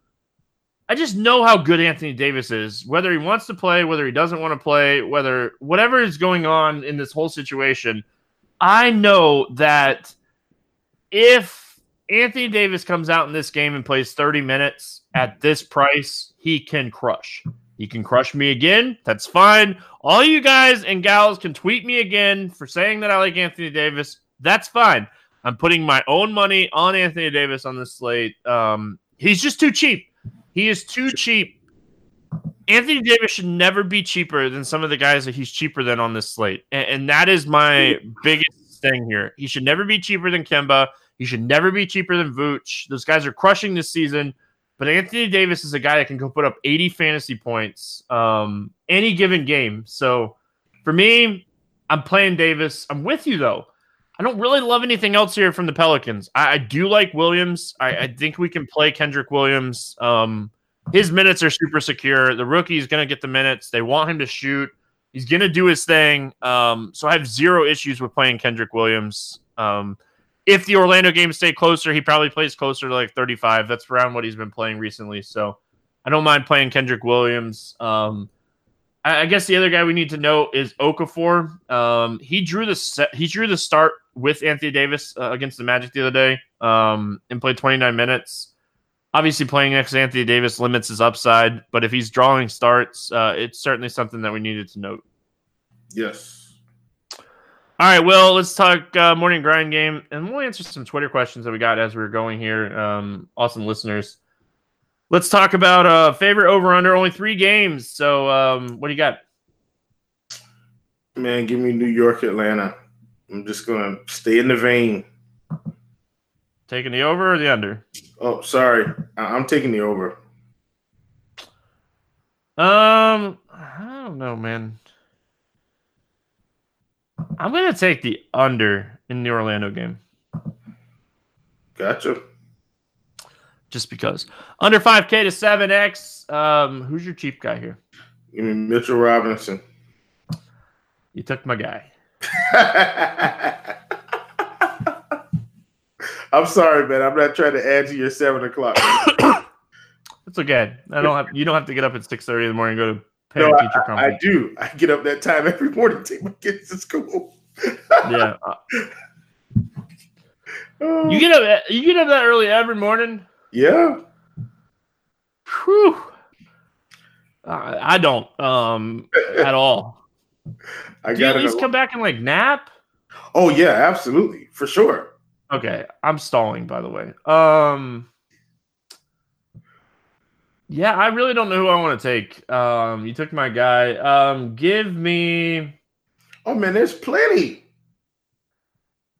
S1: I just know how good Anthony Davis is, whether he wants to play, whether he doesn't want to play, whether whatever is going on in this whole situation. I know that if Anthony Davis comes out in this game and plays 30 minutes at this price, he can crush. He can crush me again. That's fine. All you guys and gals can tweet me again for saying that I like Anthony Davis. That's fine. I'm putting my own money on Anthony Davis on this slate. Um, he's just too cheap. He is too cheap. Anthony Davis should never be cheaper than some of the guys that he's cheaper than on this slate. And, and that is my biggest thing here. He should never be cheaper than Kemba. He should never be cheaper than Vooch. Those guys are crushing this season. But Anthony Davis is a guy that can go put up 80 fantasy points um, any given game. So for me, I'm playing Davis. I'm with you though. I don't really love anything else here from the Pelicans. I, I do like Williams. I, I, think we can play Kendrick Williams. Um, his minutes are super secure. The rookie is going to get the minutes. They want him to shoot. He's going to do his thing. Um, so I have zero issues with playing Kendrick Williams. Um, if the Orlando game stay closer, he probably plays closer to like 35. That's around what he's been playing recently. So I don't mind playing Kendrick Williams. Um, I, I guess the other guy we need to know is Okafor. Um, he drew the set, he drew the start with Anthony Davis uh, against the Magic the other day, um, and played 29 minutes. Obviously, playing next to Anthony Davis limits his upside, but if he's drawing starts, uh, it's certainly something that we needed to note.
S2: Yes.
S1: All right, well, let's talk uh, morning grind game, and we'll answer some Twitter questions that we got as we were going here. Um, awesome listeners. Let's talk about uh, favorite over under. Only three games. So, um, what do you got?
S2: Man, give me New York, Atlanta. I'm just gonna stay in the vein.
S1: Taking the over or the under?
S2: Oh, sorry, I- I'm taking the over.
S1: Um, I don't know, man. I'm gonna take the under in the Orlando game.
S2: Gotcha.
S1: Just because under 5K to 7X. Um, who's your cheap guy here?
S2: Give me Mitchell Robinson.
S1: You took my guy.
S2: I'm sorry, man. I'm not trying to add to your seven o'clock.
S1: It's okay. I don't have. You don't have to get up at 6:30 in the morning and go to
S2: no,
S1: parent
S2: I,
S1: teacher
S2: I
S1: conference.
S2: do. I get up that time every morning, take my kids to school.
S1: yeah. Uh,
S2: Oh,
S1: You get up. You get up that early every morning.
S2: yeah.
S1: Whew. I I don't. Um, at all.
S2: I
S1: Do you at
S2: it.
S1: least come back and like nap?
S2: Oh yeah, absolutely, for sure.
S1: Okay, I'm stalling. By the way. Um. Yeah, I really don't know who I want to take. Um, you took my guy. Um, give me.
S2: Oh man, there's plenty.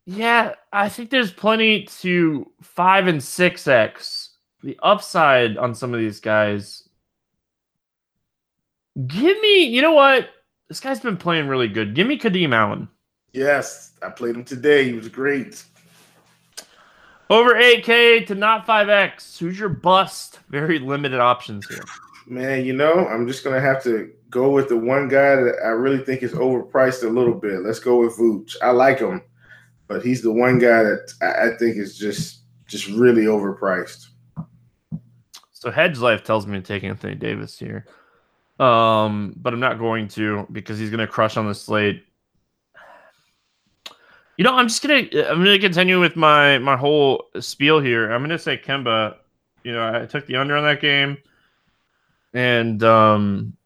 S1: Yeah, I think there's plenty to five and six X. The upside on some of these guys. Give me, you know what? This guy's been playing really good. Give me Kadeem Allen.
S2: Yes, I played him today. He was great.
S1: Over 8K to not 5X. Who's your bust? Very limited options here.
S2: Man, you know, I'm just gonna have to go with the one guy that I really think is overpriced a little bit. Let's go with Vooch. I like him, but he's the one guy that I, I think is just just really overpriced.
S1: So Hedge Life tells me to take Anthony Davis here. Um, but I'm not going to because he's gonna crush on the slate. You know, I'm just gonna I'm gonna continue with my my whole spiel here. I'm gonna say Kemba. You know, I took the under on that game, and um,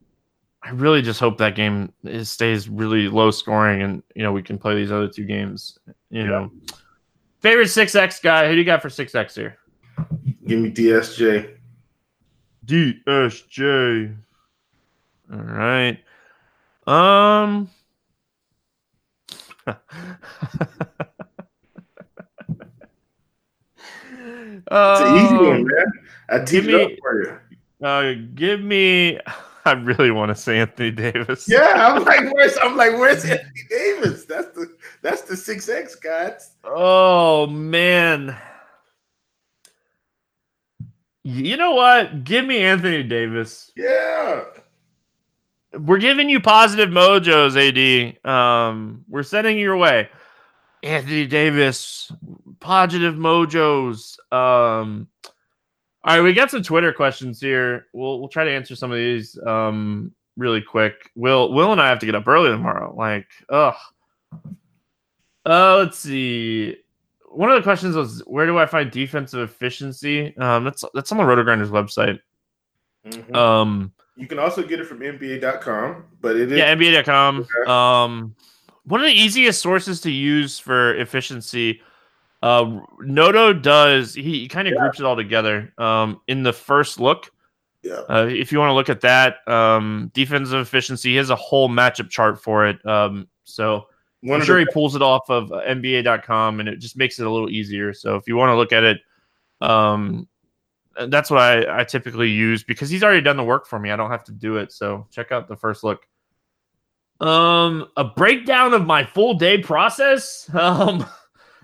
S1: I really just hope that game is, stays really low scoring, and you know we can play these other two games. You know, favorite six X guy. Who do you got for six X here?
S2: Give me DSJ.
S1: DSJ. All right. Um.
S2: It's an easy one, man. I
S1: Oh,
S2: teed it up for you.
S1: Uh, give me. I really want to say Anthony Davis.
S2: Yeah, I'm like, where's I'm like, where's Anthony Davis? That's the that's the six X guys.
S1: Oh man. You know what? Give me Anthony Davis.
S2: Yeah.
S1: We're giving you positive mojos, AD. Um, we're sending you your way. Anthony Davis, positive mojos. Um, all right, we got some Twitter questions here. We'll we'll try to answer some of these um really quick. Will Will and I have to get up early tomorrow. Like, ugh. Uh, let's see. One of the questions was, where do I find defensive efficiency? Um, that's that's on the Rotogrinders website.
S2: Mhm.
S1: Um,
S2: you can also get it from NBA.com, but it is
S1: yeah, NBA.com.
S2: Okay.
S1: Um, one of the easiest sources to use for efficiency, uh, Noto does. He kind of groups it all together. Um, in the first look,
S2: yeah.
S1: uh, if you want to look at that, um, defensive efficiency, he has a whole matchup chart for it. Um, so
S2: One
S1: I'm sure he pulls it off of NBA.com, and it just makes it a little easier. So if you want to look at it, um, that's what I, I typically use because he's already done the work for me. I don't have to do it. So check out the first look. Um, a breakdown of my full day process. Um,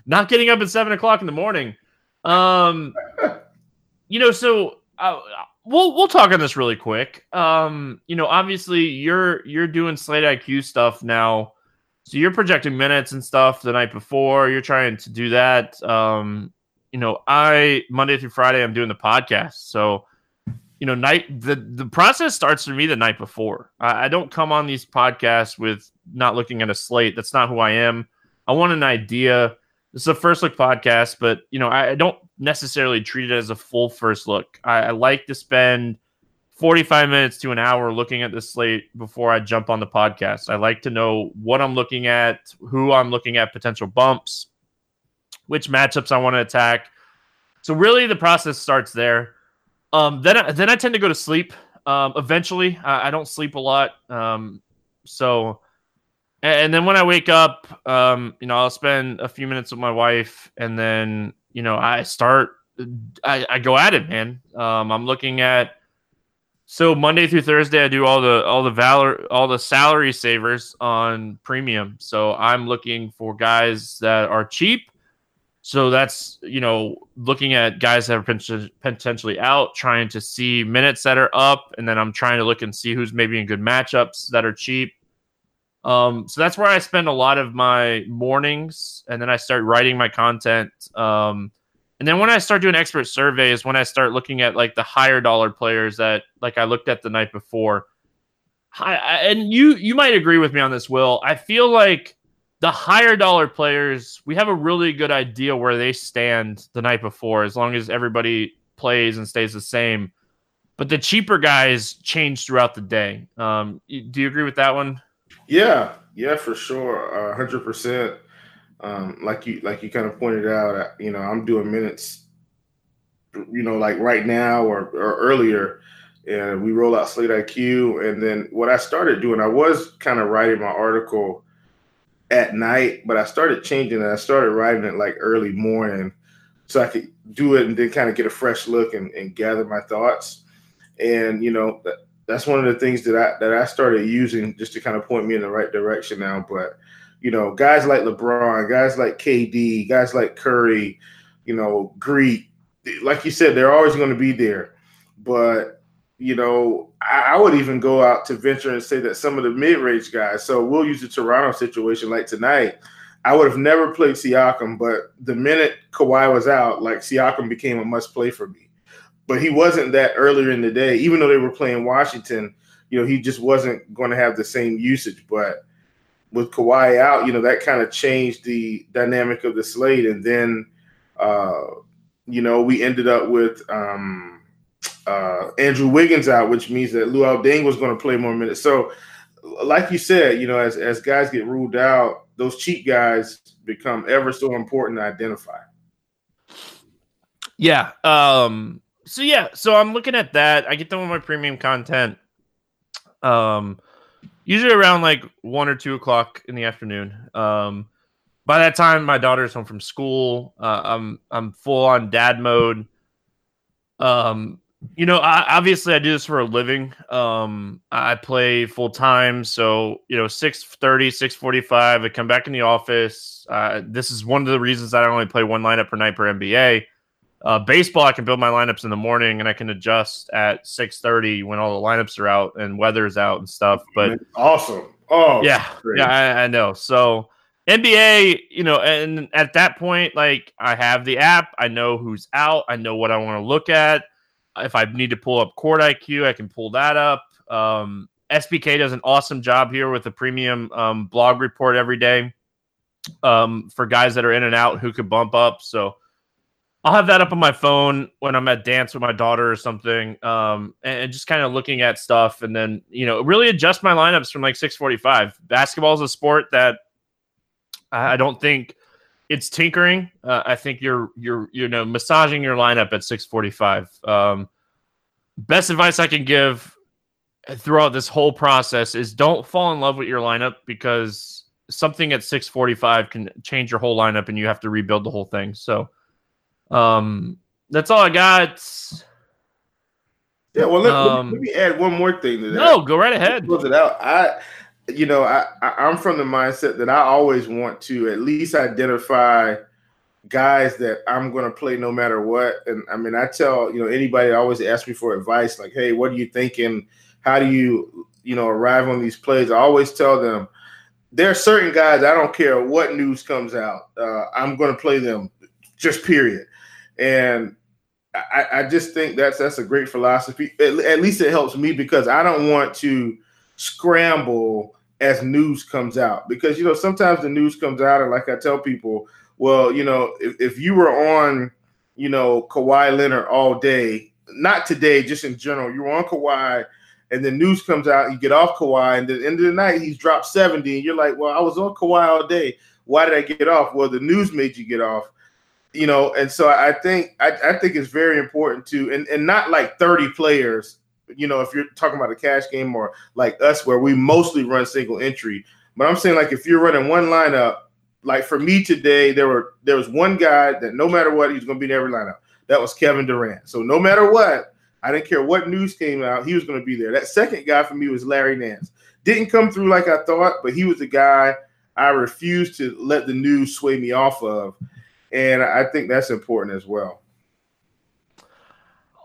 S1: not getting up at seven o'clock in the morning. Um, you know, so uh, we'll we'll talk on this really quick. Um, you know, obviously you're you're doing Slate IQ stuff now, so you're projecting minutes and stuff the night before. You're trying to do that. Um, you know, I Monday through Friday I'm doing the podcast, so you know, night the the process starts for me the night before. I, I don't come on these podcasts with not looking at a slate. That's not who I am. I want an idea. This is a first look podcast, but you know, I, I don't necessarily treat it as a full first look. I, I like to spend 45 minutes to an hour looking at the slate before I jump on the podcast. I like to know what I'm looking at, who I'm looking at, potential bumps, which matchups I want to attack. So really, the process starts there. Um, then I, then I tend to go to sleep. Um, eventually, I, I don't sleep a lot. Um, so, and then when I wake up, um, you know, I'll spend a few minutes with my wife, and then you know, I start. I, I go at it, man. Um, I'm looking at. So Monday through Thursday, I do all the all the valor all the salary savers on premium. So I'm looking for guys that are cheap so that's you know looking at guys that are potentially out, trying to see minutes that are up, and then I'm trying to look and see who's maybe in good matchups that are cheap. Um, so that's where I spend a lot of my mornings, and then I start writing my content. Um, and then when I start doing expert surveys, when I start looking at like the higher dollar players that like I looked at the night before. I, I, and you you might agree with me on this, Will. I feel like the higher dollar players, we have a really good idea where they stand the night before, as long as everybody plays and stays the same. But the cheaper guys change throughout the day. Um, do you agree with that one?
S2: Yeah, yeah, for sure, hundred uh, percent. Um, like you, like you kind of pointed out, uh, you know, I'm doing minutes, you know, like right now or, or earlier, and we roll out Slate IQ. And then what I started doing, I was kind of writing my article at night, but I started changing it. I started writing it like early morning so I could do it and then kind of get a fresh look and, and gather my thoughts. And you know, that, that's one of the things that I that I started using just to kind of point me in the right direction now. But you know, guys like LeBron, guys like KD, guys like Curry, you know, Greek, like you said, they're always going to be there. But you know, I, I, would even go out to venture and say that some of the mid-range guys. So we'll use the Toronto situation like tonight. I would have never played Siakam, but the minute Kawhi was out, like Siakam became a must play for me. But he wasn't that earlier in the day, even though they were playing Washington. You know, he just wasn't going to have the same usage. But with Kawhi out, you know, that kind of changed the dynamic of the slate. And then, uh, you know, we ended up with. Um, uh, Andrew Wiggins out, which means that Luol Deng was going to play more minutes. So, like you said, you know, as as guys get ruled out, those cheap guys become ever so important to identify.
S1: Yeah. Um. So yeah. So I'm looking at that. I get done with my premium content. Um, usually around like one or two o'clock in the afternoon. Um, by that time, my daughter's home from school. Uh, I'm I'm full on dad mode. Um, you know, I, obviously I do this for a living. Um, I play full time, so you know, 630, 645, I come back in the office. Uh, this is one of the reasons that I only play one lineup per night per NBA. Uh, baseball, I can build my lineups in the morning and I can adjust at 6:30 when all the lineups are out and weather's out and stuff. But
S2: awesome. Oh,
S1: yeah, great. yeah, I, I know. So NBA, you know, and at that point, like I have the app, I know who's out, I know what I want to look at if I need to pull up Court IQ, I can pull that up. Um, SBK does an awesome job here with a premium um, blog report every day um, for guys that are in and out who could bump up. So I'll have that up on my phone when I'm at dance with my daughter or something, um, and just kind of looking at stuff, and then you know really adjust my lineups from like 6:45. Basketball is a sport that I don't think it's tinkering. Uh, I think you're you're you know massaging your lineup at 645. Um, best advice I can give throughout this whole process is don't fall in love with your lineup because something at 645 can change your whole lineup and you have to rebuild the whole thing. So um, that's all I got.
S2: Yeah, well, let, um, let, me, add one more thing to that.
S1: No, go right ahead.
S2: Close it out. I you know, I, I am from the mindset that I always want to at least identify guys that I'm going to play no matter what. And I mean, I tell you know anybody always ask me for advice, like, "Hey, what are you thinking? How do you you know arrive on these plays?" I always tell them there are certain guys I don't care what news comes out, uh, I'm going to play them, just period. And I, I just think that's that's a great philosophy. At, at least it helps me because I don't want to scramble as news comes out because you know sometimes the news comes out and like I tell people, well, you know, if, if you were on, you know, Kawhi Leonard all day, not today, just in general, you were on Kawhi and the news comes out, you get off Kawhi, and at the end of the night he's dropped 70, and you're like, Well, I was on Kawhi all day. Why did I get off? Well, the news made you get off. You know, and so I think I, I think it's very important to and, and not like 30 players you know, if you're talking about a cash game or like us where we mostly run single entry. But I'm saying like if you're running one lineup, like for me today, there were there was one guy that no matter what, he's gonna be in every lineup. That was Kevin Durant. So no matter what, I didn't care what news came out, he was gonna be there. That second guy for me was Larry Nance. Didn't come through like I thought, but he was the guy I refused to let the news sway me off of. And I think that's important as well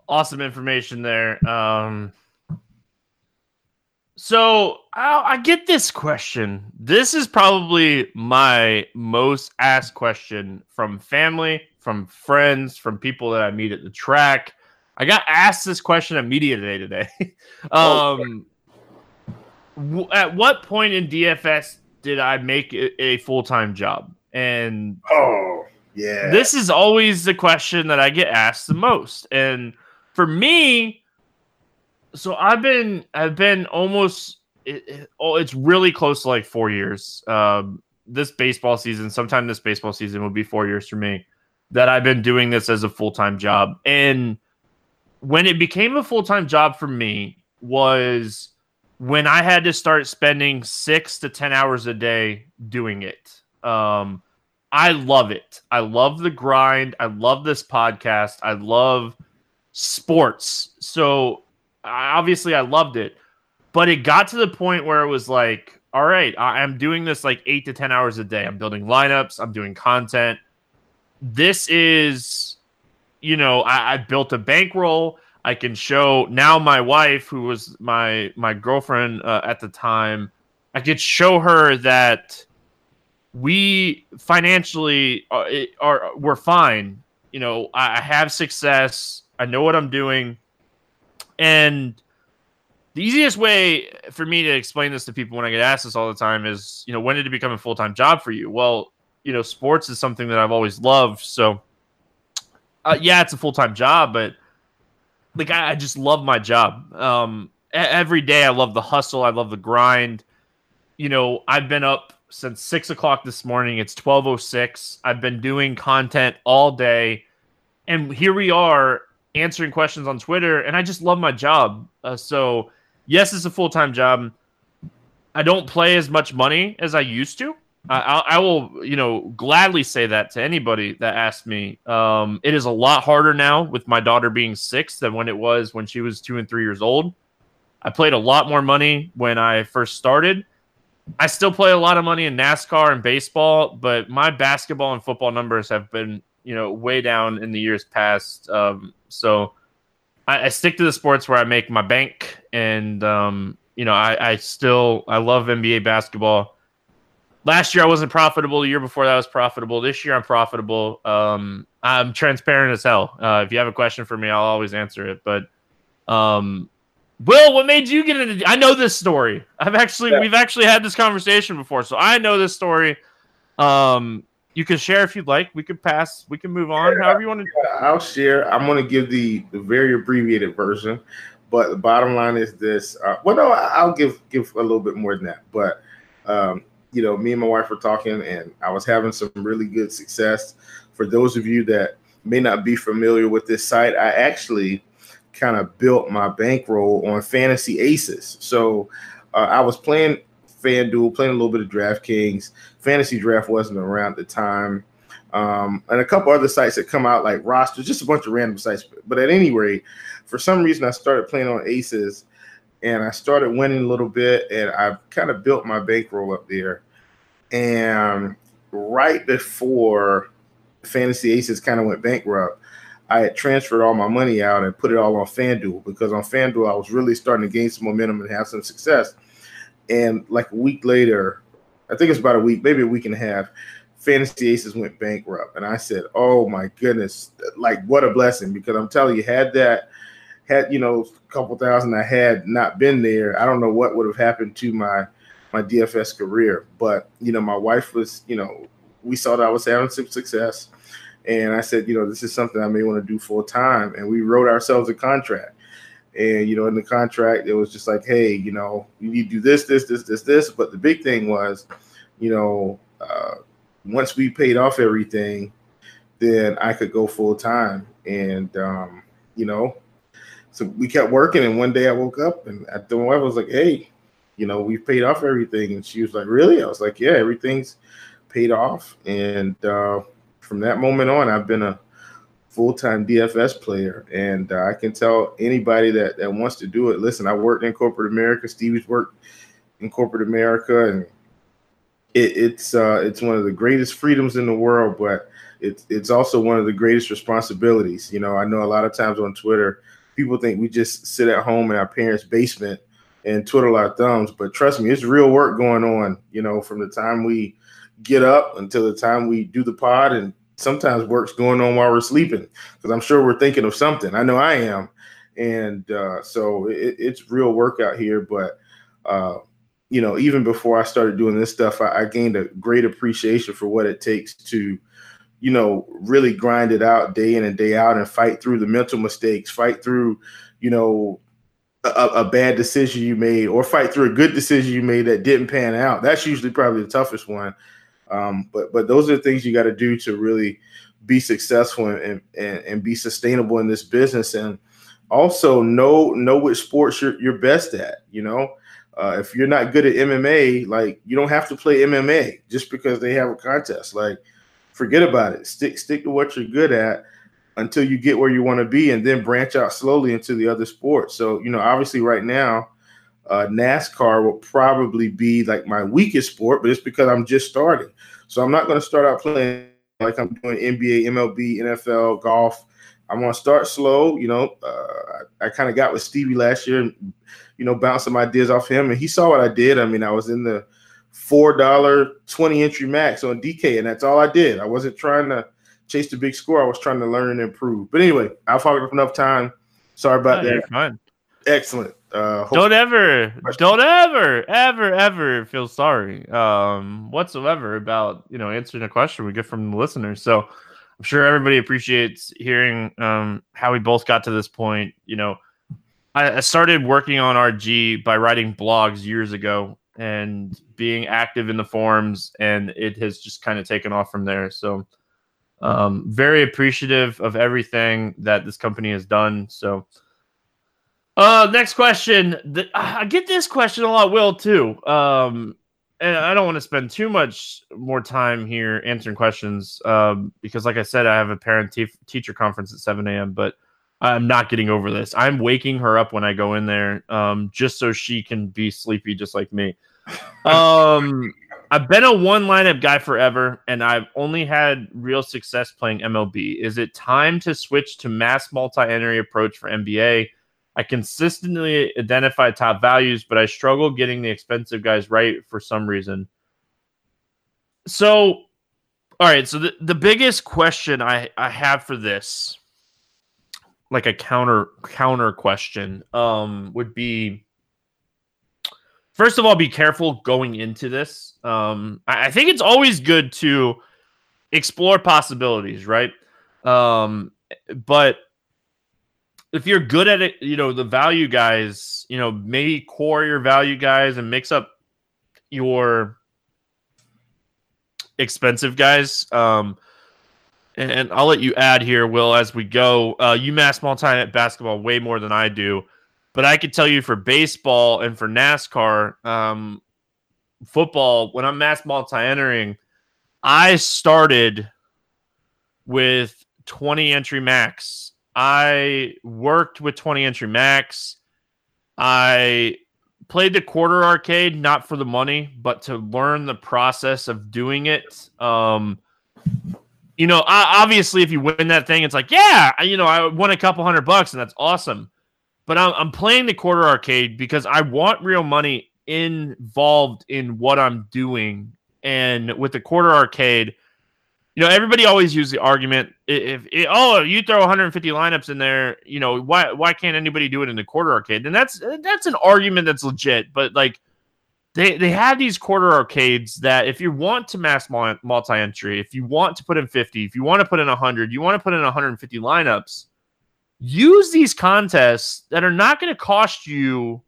S1: awesome information there. Um, so I, I, get this question. This is probably my most asked question from family, from friends, from people that I meet at the track. I got asked this question at media day today. um, w- at what point in DFS did I make it a full time job? And
S2: oh, yeah,
S1: this is always the question that I get asked the most. And for me, so I've been I've been almost it, it, oh it's really close to like four years. Um, this baseball season, sometime this baseball season will be four years for me that I've been doing this as a full time job. And when it became a full time job for me was when I had to start spending six to ten hours a day doing it. Um, I love it. I love the grind. I love this podcast. I love sports. So obviously I loved it, but it got to the point where it was like, all right, I'm doing this like eight to 10 hours a day. I'm building lineups, I'm doing content. This is, you know, I, I built a bankroll. I can show now my wife, who was my my girlfriend uh, at the time, I could show her that we financially are, are we're fine. You know, I have success I know what I'm doing. And the easiest way for me to explain this to people when I get asked this all the time is, you know, when did it become a full time job for you? Well, you know, sports is something that I've always loved. So, uh, yeah, it's a full time job, but like I, I, just love my job. Um, every day I love the hustle, I love the grind. You know, I've been up since six o'clock this morning. It's twelve oh six. I've been doing content all day, and here we are answering questions on Twitter, and I just love my job. Uh, so, yes, it's a full time job. I don't play as much money as I used to. I, I, will, you know, gladly say that to anybody that asks me. Um, it is a lot harder now with my daughter being six than when it was when she was two and three years old. I played a lot more money when I first started. I still play a lot of money in NASCAR and baseball, but my basketball and football numbers have been, you know, way down in the years past. Um, so I, I, stick to the sports where I make my bank, and um, you know, I, I still I love NBA basketball. Last year I wasn't profitable. The year before that I was profitable. This year I'm profitable. Um, I'm transparent as hell. Uh, if you have a question for me, I'll always answer it. But um, Will, what made you get into? I know this story. I've actually yeah. we've actually had this conversation before, so I know this story. Um, you can share if you'd like. We can pass. We can move on. However you want to.
S2: I'll share. I'm going to give the, the very abbreviated version, but the bottom line is this. Uh, well, no, I'll give give a little bit more than that. But um, you know, me and my wife were talking, and I was having some really good success. For those of you that may not be familiar with this site, I actually kind of built my bankroll on Fantasy Aces. So uh, I was playing FanDuel, playing a little bit of DraftKings. Fantasy Draft wasn't around at the time. Um, and a couple other sites that come out like rosters, just a bunch of random sites. But at any rate, for some reason, I started playing on Aces and I started winning a little bit, and I kind of built my bankroll up there. And right before Fantasy Aces kind of went bankrupt, I had transferred all my money out and put it all on FanDuel because on FanDuel I was really starting to gain some momentum and have some success. And like a week later, I think it's about a week, maybe a week and a half, Fantasy Aces went bankrupt, and I said, "Oh my goodness, like what a blessing!" Because I'm telling you, had that had you know a couple thousand I had not been there, I don't know what would have happened to my my DFS career. But you know, my wife was, you know, we saw that I was having some success, and I said, you know, this is something I may want to do full time, and we wrote ourselves a contract. And you know, in the contract, it was just like, hey, you know, you need to do this, this, this, this, this. But the big thing was, you know, uh, once we paid off everything, then I could go full time. And um, you know, so we kept working. And one day I woke up and at the wife, was like, hey, you know, we've paid off everything. And she was like, really? I was like, yeah, everything's paid off. And uh, from that moment on, I've been a full time DFS player. And uh, I can tell anybody that, that wants to do it listen, I worked in corporate America. Stevie's worked in corporate America. And it, it's uh, it's one of the greatest freedoms in the world, but it's it's also one of the greatest responsibilities. You know, I know a lot of times on Twitter, people think we just sit at home in our parents' basement and twiddle our thumbs, but trust me, it's real work going on. You know, from the time we get up until the time we do the pod, and sometimes work's going on while we're sleeping because I'm sure we're thinking of something. I know I am, and uh, so it, it's real work out here. But uh, you know, even before I started doing this stuff, I, I gained a great appreciation for what it takes to you know, really grind it out day in and day out and fight through the mental mistakes, fight through, you know, a, a, bad decision you made or fight through a good decision you made that didn't pan out. That's usually probably the toughest one. Um, but but those are the things you got to do to really be successful and, and and be sustainable in this business and also know know which sports you're, you're best at you know uh, if you're not good at mma like you don't have to play mma just because they have a contest like forget about it. Stick stick to what you're good at until you get where you want to be, and then branch out slowly into the other sports. So you know, obviously, right now, uh, NASCAR will probably be like my weakest sport, but it's because I'm just starting. So I'm not going to start out playing like I'm doing NBA, MLB, NFL, golf. I'm going to start slow. You know, uh, I, I kind of got with Stevie last year, and you know, bouncing ideas off him, and he saw what I did. I mean, I was in the four dollar twenty entry max on DK, and that's all I did. I wasn't trying to chase the big score. I was trying to learn and improve. But anyway, I've hogged up enough time. Sorry about that.
S1: Fine.
S2: Excellent. Uh,
S1: don't ever, don't ever, ever, ever feel sorry um, whatsoever about you know answering a question we get from the listeners. So I'm sure everybody appreciates hearing um, how we both got to this point. You know, I, I started working on RG by writing blogs years ago, and being active in the forums, and it has just kind of taken off from there. So, um, very appreciative of everything that this company has done. So, uh, next question. The, I get this question a lot, Will, too. Um, and I don't want to spend too much more time here answering questions um, because, like I said, I have a parent teacher conference at 7 a.m. But I'm not getting over this. I'm waking her up when I go in there, um, just so she can be sleepy, just like me. Um, I've been a one lineup guy forever, and I've only had real success playing MLB. Is it time to switch to mass multi entry approach for NBA? I consistently identify top values, but I struggle getting the expensive guys right for some reason. So, all right. So the, the biggest question I, I have for this like a counter counter question um would be first of all be careful going into this um I, I think it's always good to explore possibilities right um but if you're good at it you know the value guys you know maybe core your value guys and mix up your expensive guys um and I'll let you add here, Will, as we go. Uh, you mass multi at basketball way more than I do, but I could tell you for baseball and for NASCAR, um, football, when I'm mass multi entering, I started with 20 entry max. I worked with 20 entry max. I played the quarter arcade, not for the money, but to learn the process of doing it. Um, you know, obviously, if you win that thing, it's like, yeah, you know, I won a couple hundred bucks, and that's awesome. But I'm, I'm playing the quarter arcade because I want real money involved in what I'm doing. And with the quarter arcade, you know, everybody always uses the argument if, if, oh you throw 150 lineups in there, you know why why can't anybody do it in the quarter arcade? And that's that's an argument that's legit, but like they they have these quarter arcades that if you want to mass multi entry, if you want to put in 50, if you want to put in 100, you want to put in 150 lineups, use these contests that are not going to cost you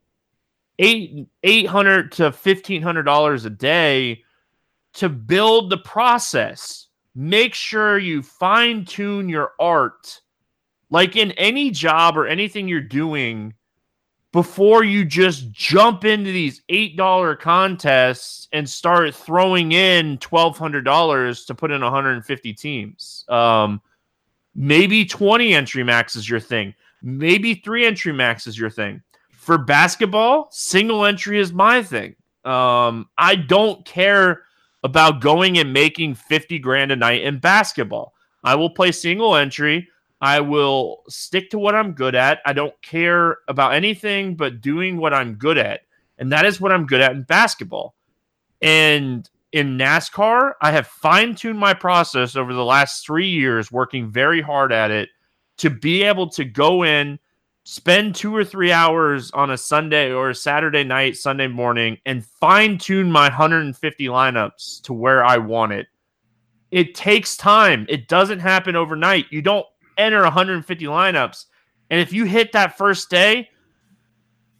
S1: eight eight hundred to fifteen hundred dollars a day to build the process. Make sure you fine tune your art, like in any job or anything you're doing, before you just jump into these eight dollar contests and start throwing in twelve hundred dollars to put in 150 teams. Um, maybe 20 entry max is your thing. Maybe three entry max is your thing for basketball, single entry is my thing. Um, I don't care about going and making 50 grand a night in basketball. I will play single entry. I will stick to what I'm good at. I don't care about anything but doing what I'm good at. And that is what I'm good at in basketball. And in NASCAR, I have fine tuned my process over the last three years, working very hard at it to be able to go in spend two or three hours on a Sunday or a Saturday night, Sunday morning, and fine tune my 150 lineups to where I want it. It takes time. It doesn't happen overnight. You don't enter 150 lineups. And if you hit that first day,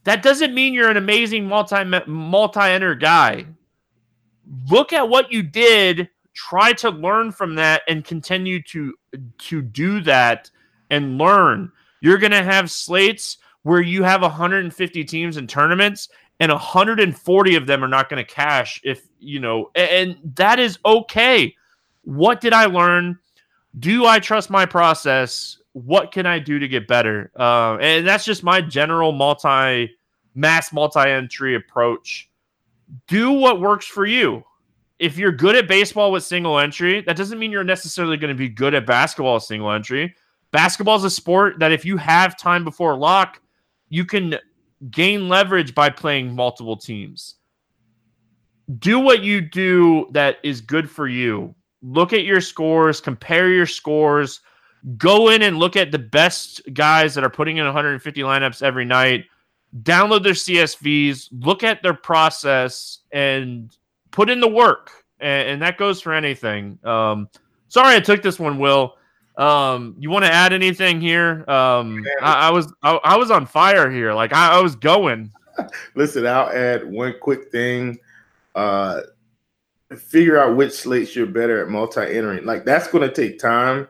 S1: that doesn't mean you're an amazing multi multi enter guy. Look at what you did, try to learn from that and continue to to do that and learn you're going to have slates where you have 150 teams in tournaments and 140 of them are not going to cash if, you know, and that is okay. What did I learn? Do I trust my process? What can I do to get better? Uh, and that's just my general multi mass multi entry approach. Do what works for you. If you're good at baseball with single entry, that doesn't mean you're necessarily going to be good at basketball single entry. Basketball is a sport that if you have time before lock, you can gain leverage by playing multiple teams. Do what you do that is good for you. Look at your scores, compare your scores, go in and look at the best guys that are putting in 150 lineups every night. Download their CSVs, look at their process, and put in the work. And, and that goes for anything. Um, sorry I took this one, Will. Um, you want to add anything here? Um, I, I was I, I, was on fire here. Like I, I was going.
S2: Listen, I'll add one quick thing. Uh, figure out which slates you're better at multi-entering. Like that's going to take time,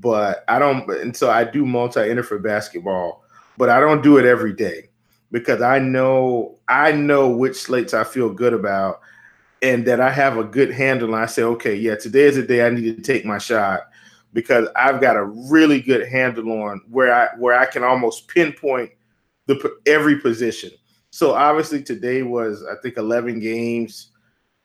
S2: but I don't. And so I do multi-enter for basketball, but I don't do it every day because I know I know which slates I feel good about, and that I have a good handle. And I say, okay, yeah, today is the day I need to take my shot because I've got a really good handle on where I where I can almost pinpoint the every position. So obviously today was I think 11 games.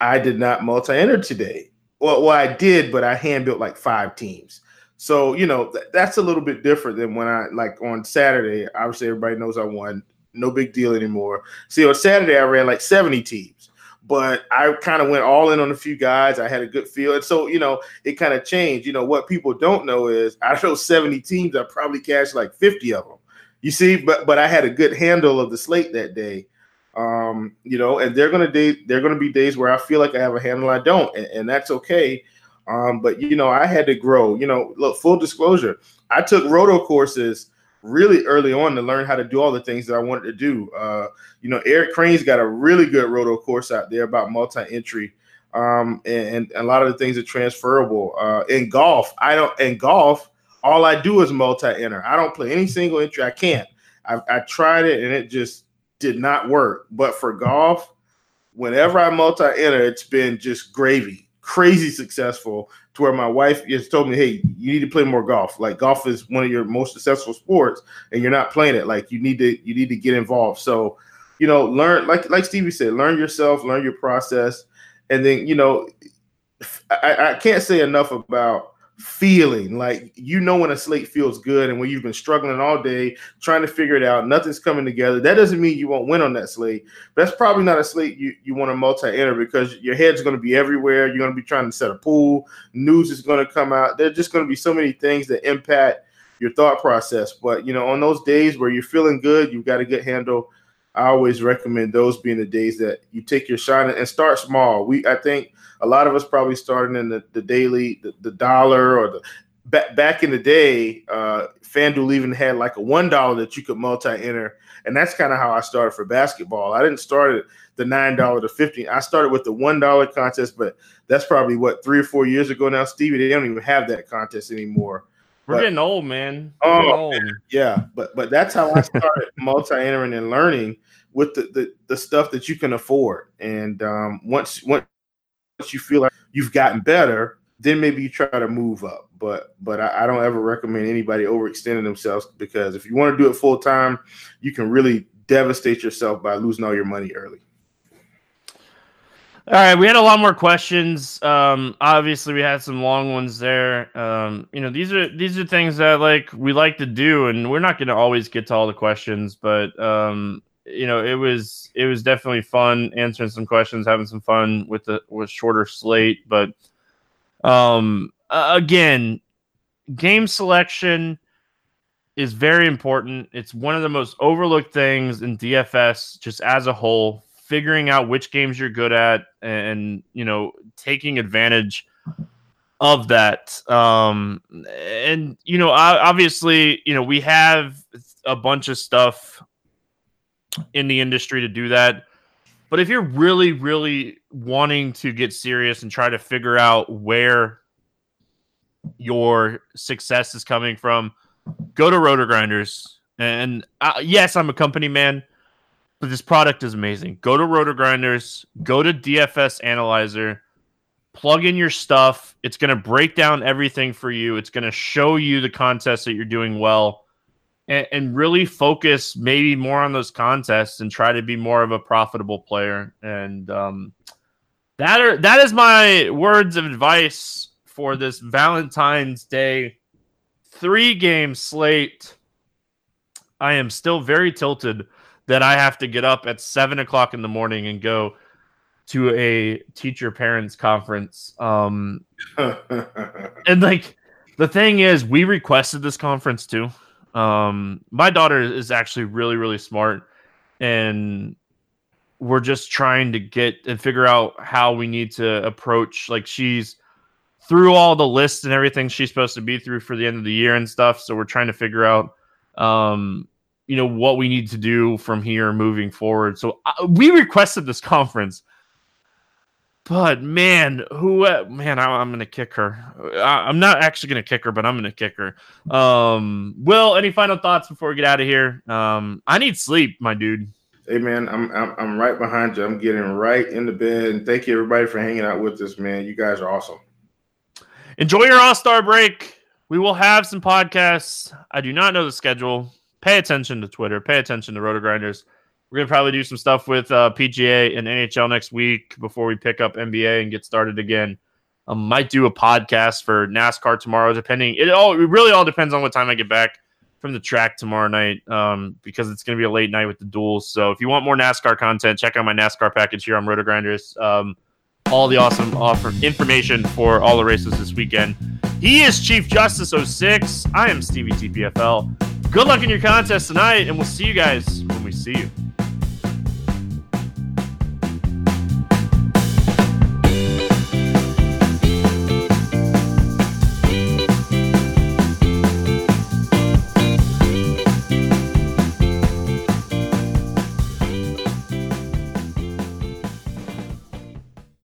S2: I did not multi-enter today. Well, well, I did, but I hand built like five teams. So you know th- that's a little bit different than when I like on Saturday. Obviously, everybody knows I won. No big deal anymore. See, on Saturday I ran like 70 teams but I kind of went all in on a few guys. I had a good feel. And so, you know, it kind of changed. You know, what people don't know is out of those 70 teams, I probably cashed like 50 of them. You see, but but I had a good handle of the slate that day. Um, you know, and they're gonna day they're gonna be days where I feel like I have a handle, I don't, and, and that's okay. Um, but you know, I had to grow. You know, look, full disclosure, I took roto courses really early on to learn how to do all the things that I wanted to do. Uh, you know, Eric Crane's got a really good roto course out there about multi-entry. Um, and, and, a lot of the things are transferable. Uh, in golf, I don't in golf, all I do is multi-enter. I don't play any single entry. I can't. I, I tried it and it just did not work. But for golf, whenever I multi-enter, it's been just gravy, crazy successful to where my wife just told me, "Hey, you need to play more golf. Like golf is one of your most successful sports, and you're not playing it. Like you need to you need to get involved." So, you know, learn like like Stevie said, learn yourself, learn your process, and then you know, I, I can't say enough about feeling. Like you know when a slate feels good and when you've been struggling all day trying to figure it out nothing's coming together that doesn't mean you won't win on that slate. That's probably not a slate you, you want to multi-enter because your head's going to be everywhere. You're going to be trying to set a pool. News is going to come out. There's just going to be so many things that impact your thought process. But you know on those days where you're feeling good you've got a good handle I always recommend those being the days that you take your shot and start small. We I think a lot of us probably starting in the, the daily, the, the dollar or the back back in the day, uh, FanDuel even had like a one dollar that you could multi-enter, and that's kind of how I started for basketball. I didn't start at the nine dollar to fifteen. I started with the one dollar contest, but that's probably what three or four years ago now, Stevie. They don't even have that contest anymore.
S1: We're but, getting old, man.
S2: We're oh, old. yeah, but but that's how I started multi-entering and learning with the, the, the stuff that you can afford. And um, once once you feel like you've gotten better, then maybe you try to move up. But but I, I don't ever recommend anybody overextending themselves because if you want to do it full time, you can really devastate yourself by losing all your money early.
S1: All right, we had a lot more questions. Um, obviously, we had some long ones there. Um, you know, these are these are things that like we like to do, and we're not going to always get to all the questions, but um, you know, it was it was definitely fun answering some questions, having some fun with the with shorter slate. But um, again, game selection is very important. It's one of the most overlooked things in DFS, just as a whole figuring out which games you're good at and you know taking advantage of that um and you know obviously you know we have a bunch of stuff in the industry to do that but if you're really really wanting to get serious and try to figure out where your success is coming from go to RotoGrinders and uh, yes i'm a company man but this product is amazing. Go to RotoGrinders, go to DFS Analyzer, plug in your stuff. It's going to break down everything for you. It's going to show you the contests that you're doing well and, and, really focus maybe more on those contests and try to be more of a profitable player. And um, that are that is my words of advice for this Valentine's Day three game slate. I am still very tilted that I have to get up at seven o'clock in the morning and go to a teacher parents conference. Um, and like the thing is, we requested this conference too. Um, my daughter is actually really, really smart, and we're just trying to get and figure out how we need to approach. Like she's through all the lists and everything she's supposed to be through for the end of the year and stuff. So we're trying to figure out um you know what we need to do from here moving forward. So uh, we requested this conference, but man, who uh, man, I, am gonna kick her. I, am not actually gonna kick her, but I'm gonna kick her. Um, Will, any final thoughts before we get out of here? Um, I need sleep, my dude.
S2: Hey man, I'm, I'm I'm right behind you. I'm getting right in the bed. And thank you everybody for hanging out with us, man. You guys are awesome.
S1: Enjoy your All Star break. We will have some podcasts. I do not know the schedule pay attention to Twitter, pay attention to RotoGrinders. We're gonna probably do some stuff with uh, PGA and NHL next week before we pick up NBA and get started again. I um, might do a podcast for NASCAR tomorrow, depending. It all it really all depends on what time I get back from the track tomorrow night, um, because it's gonna be a late night with the duels. So if you want more NASCAR content, check out my NASCAR package here on RotoGrinders. Um, all the awesome offer information for all the races this weekend. He is Chief Justice 06. I am Stevie TPFL. Good luck in your contest tonight, and we'll see you guys when we see you.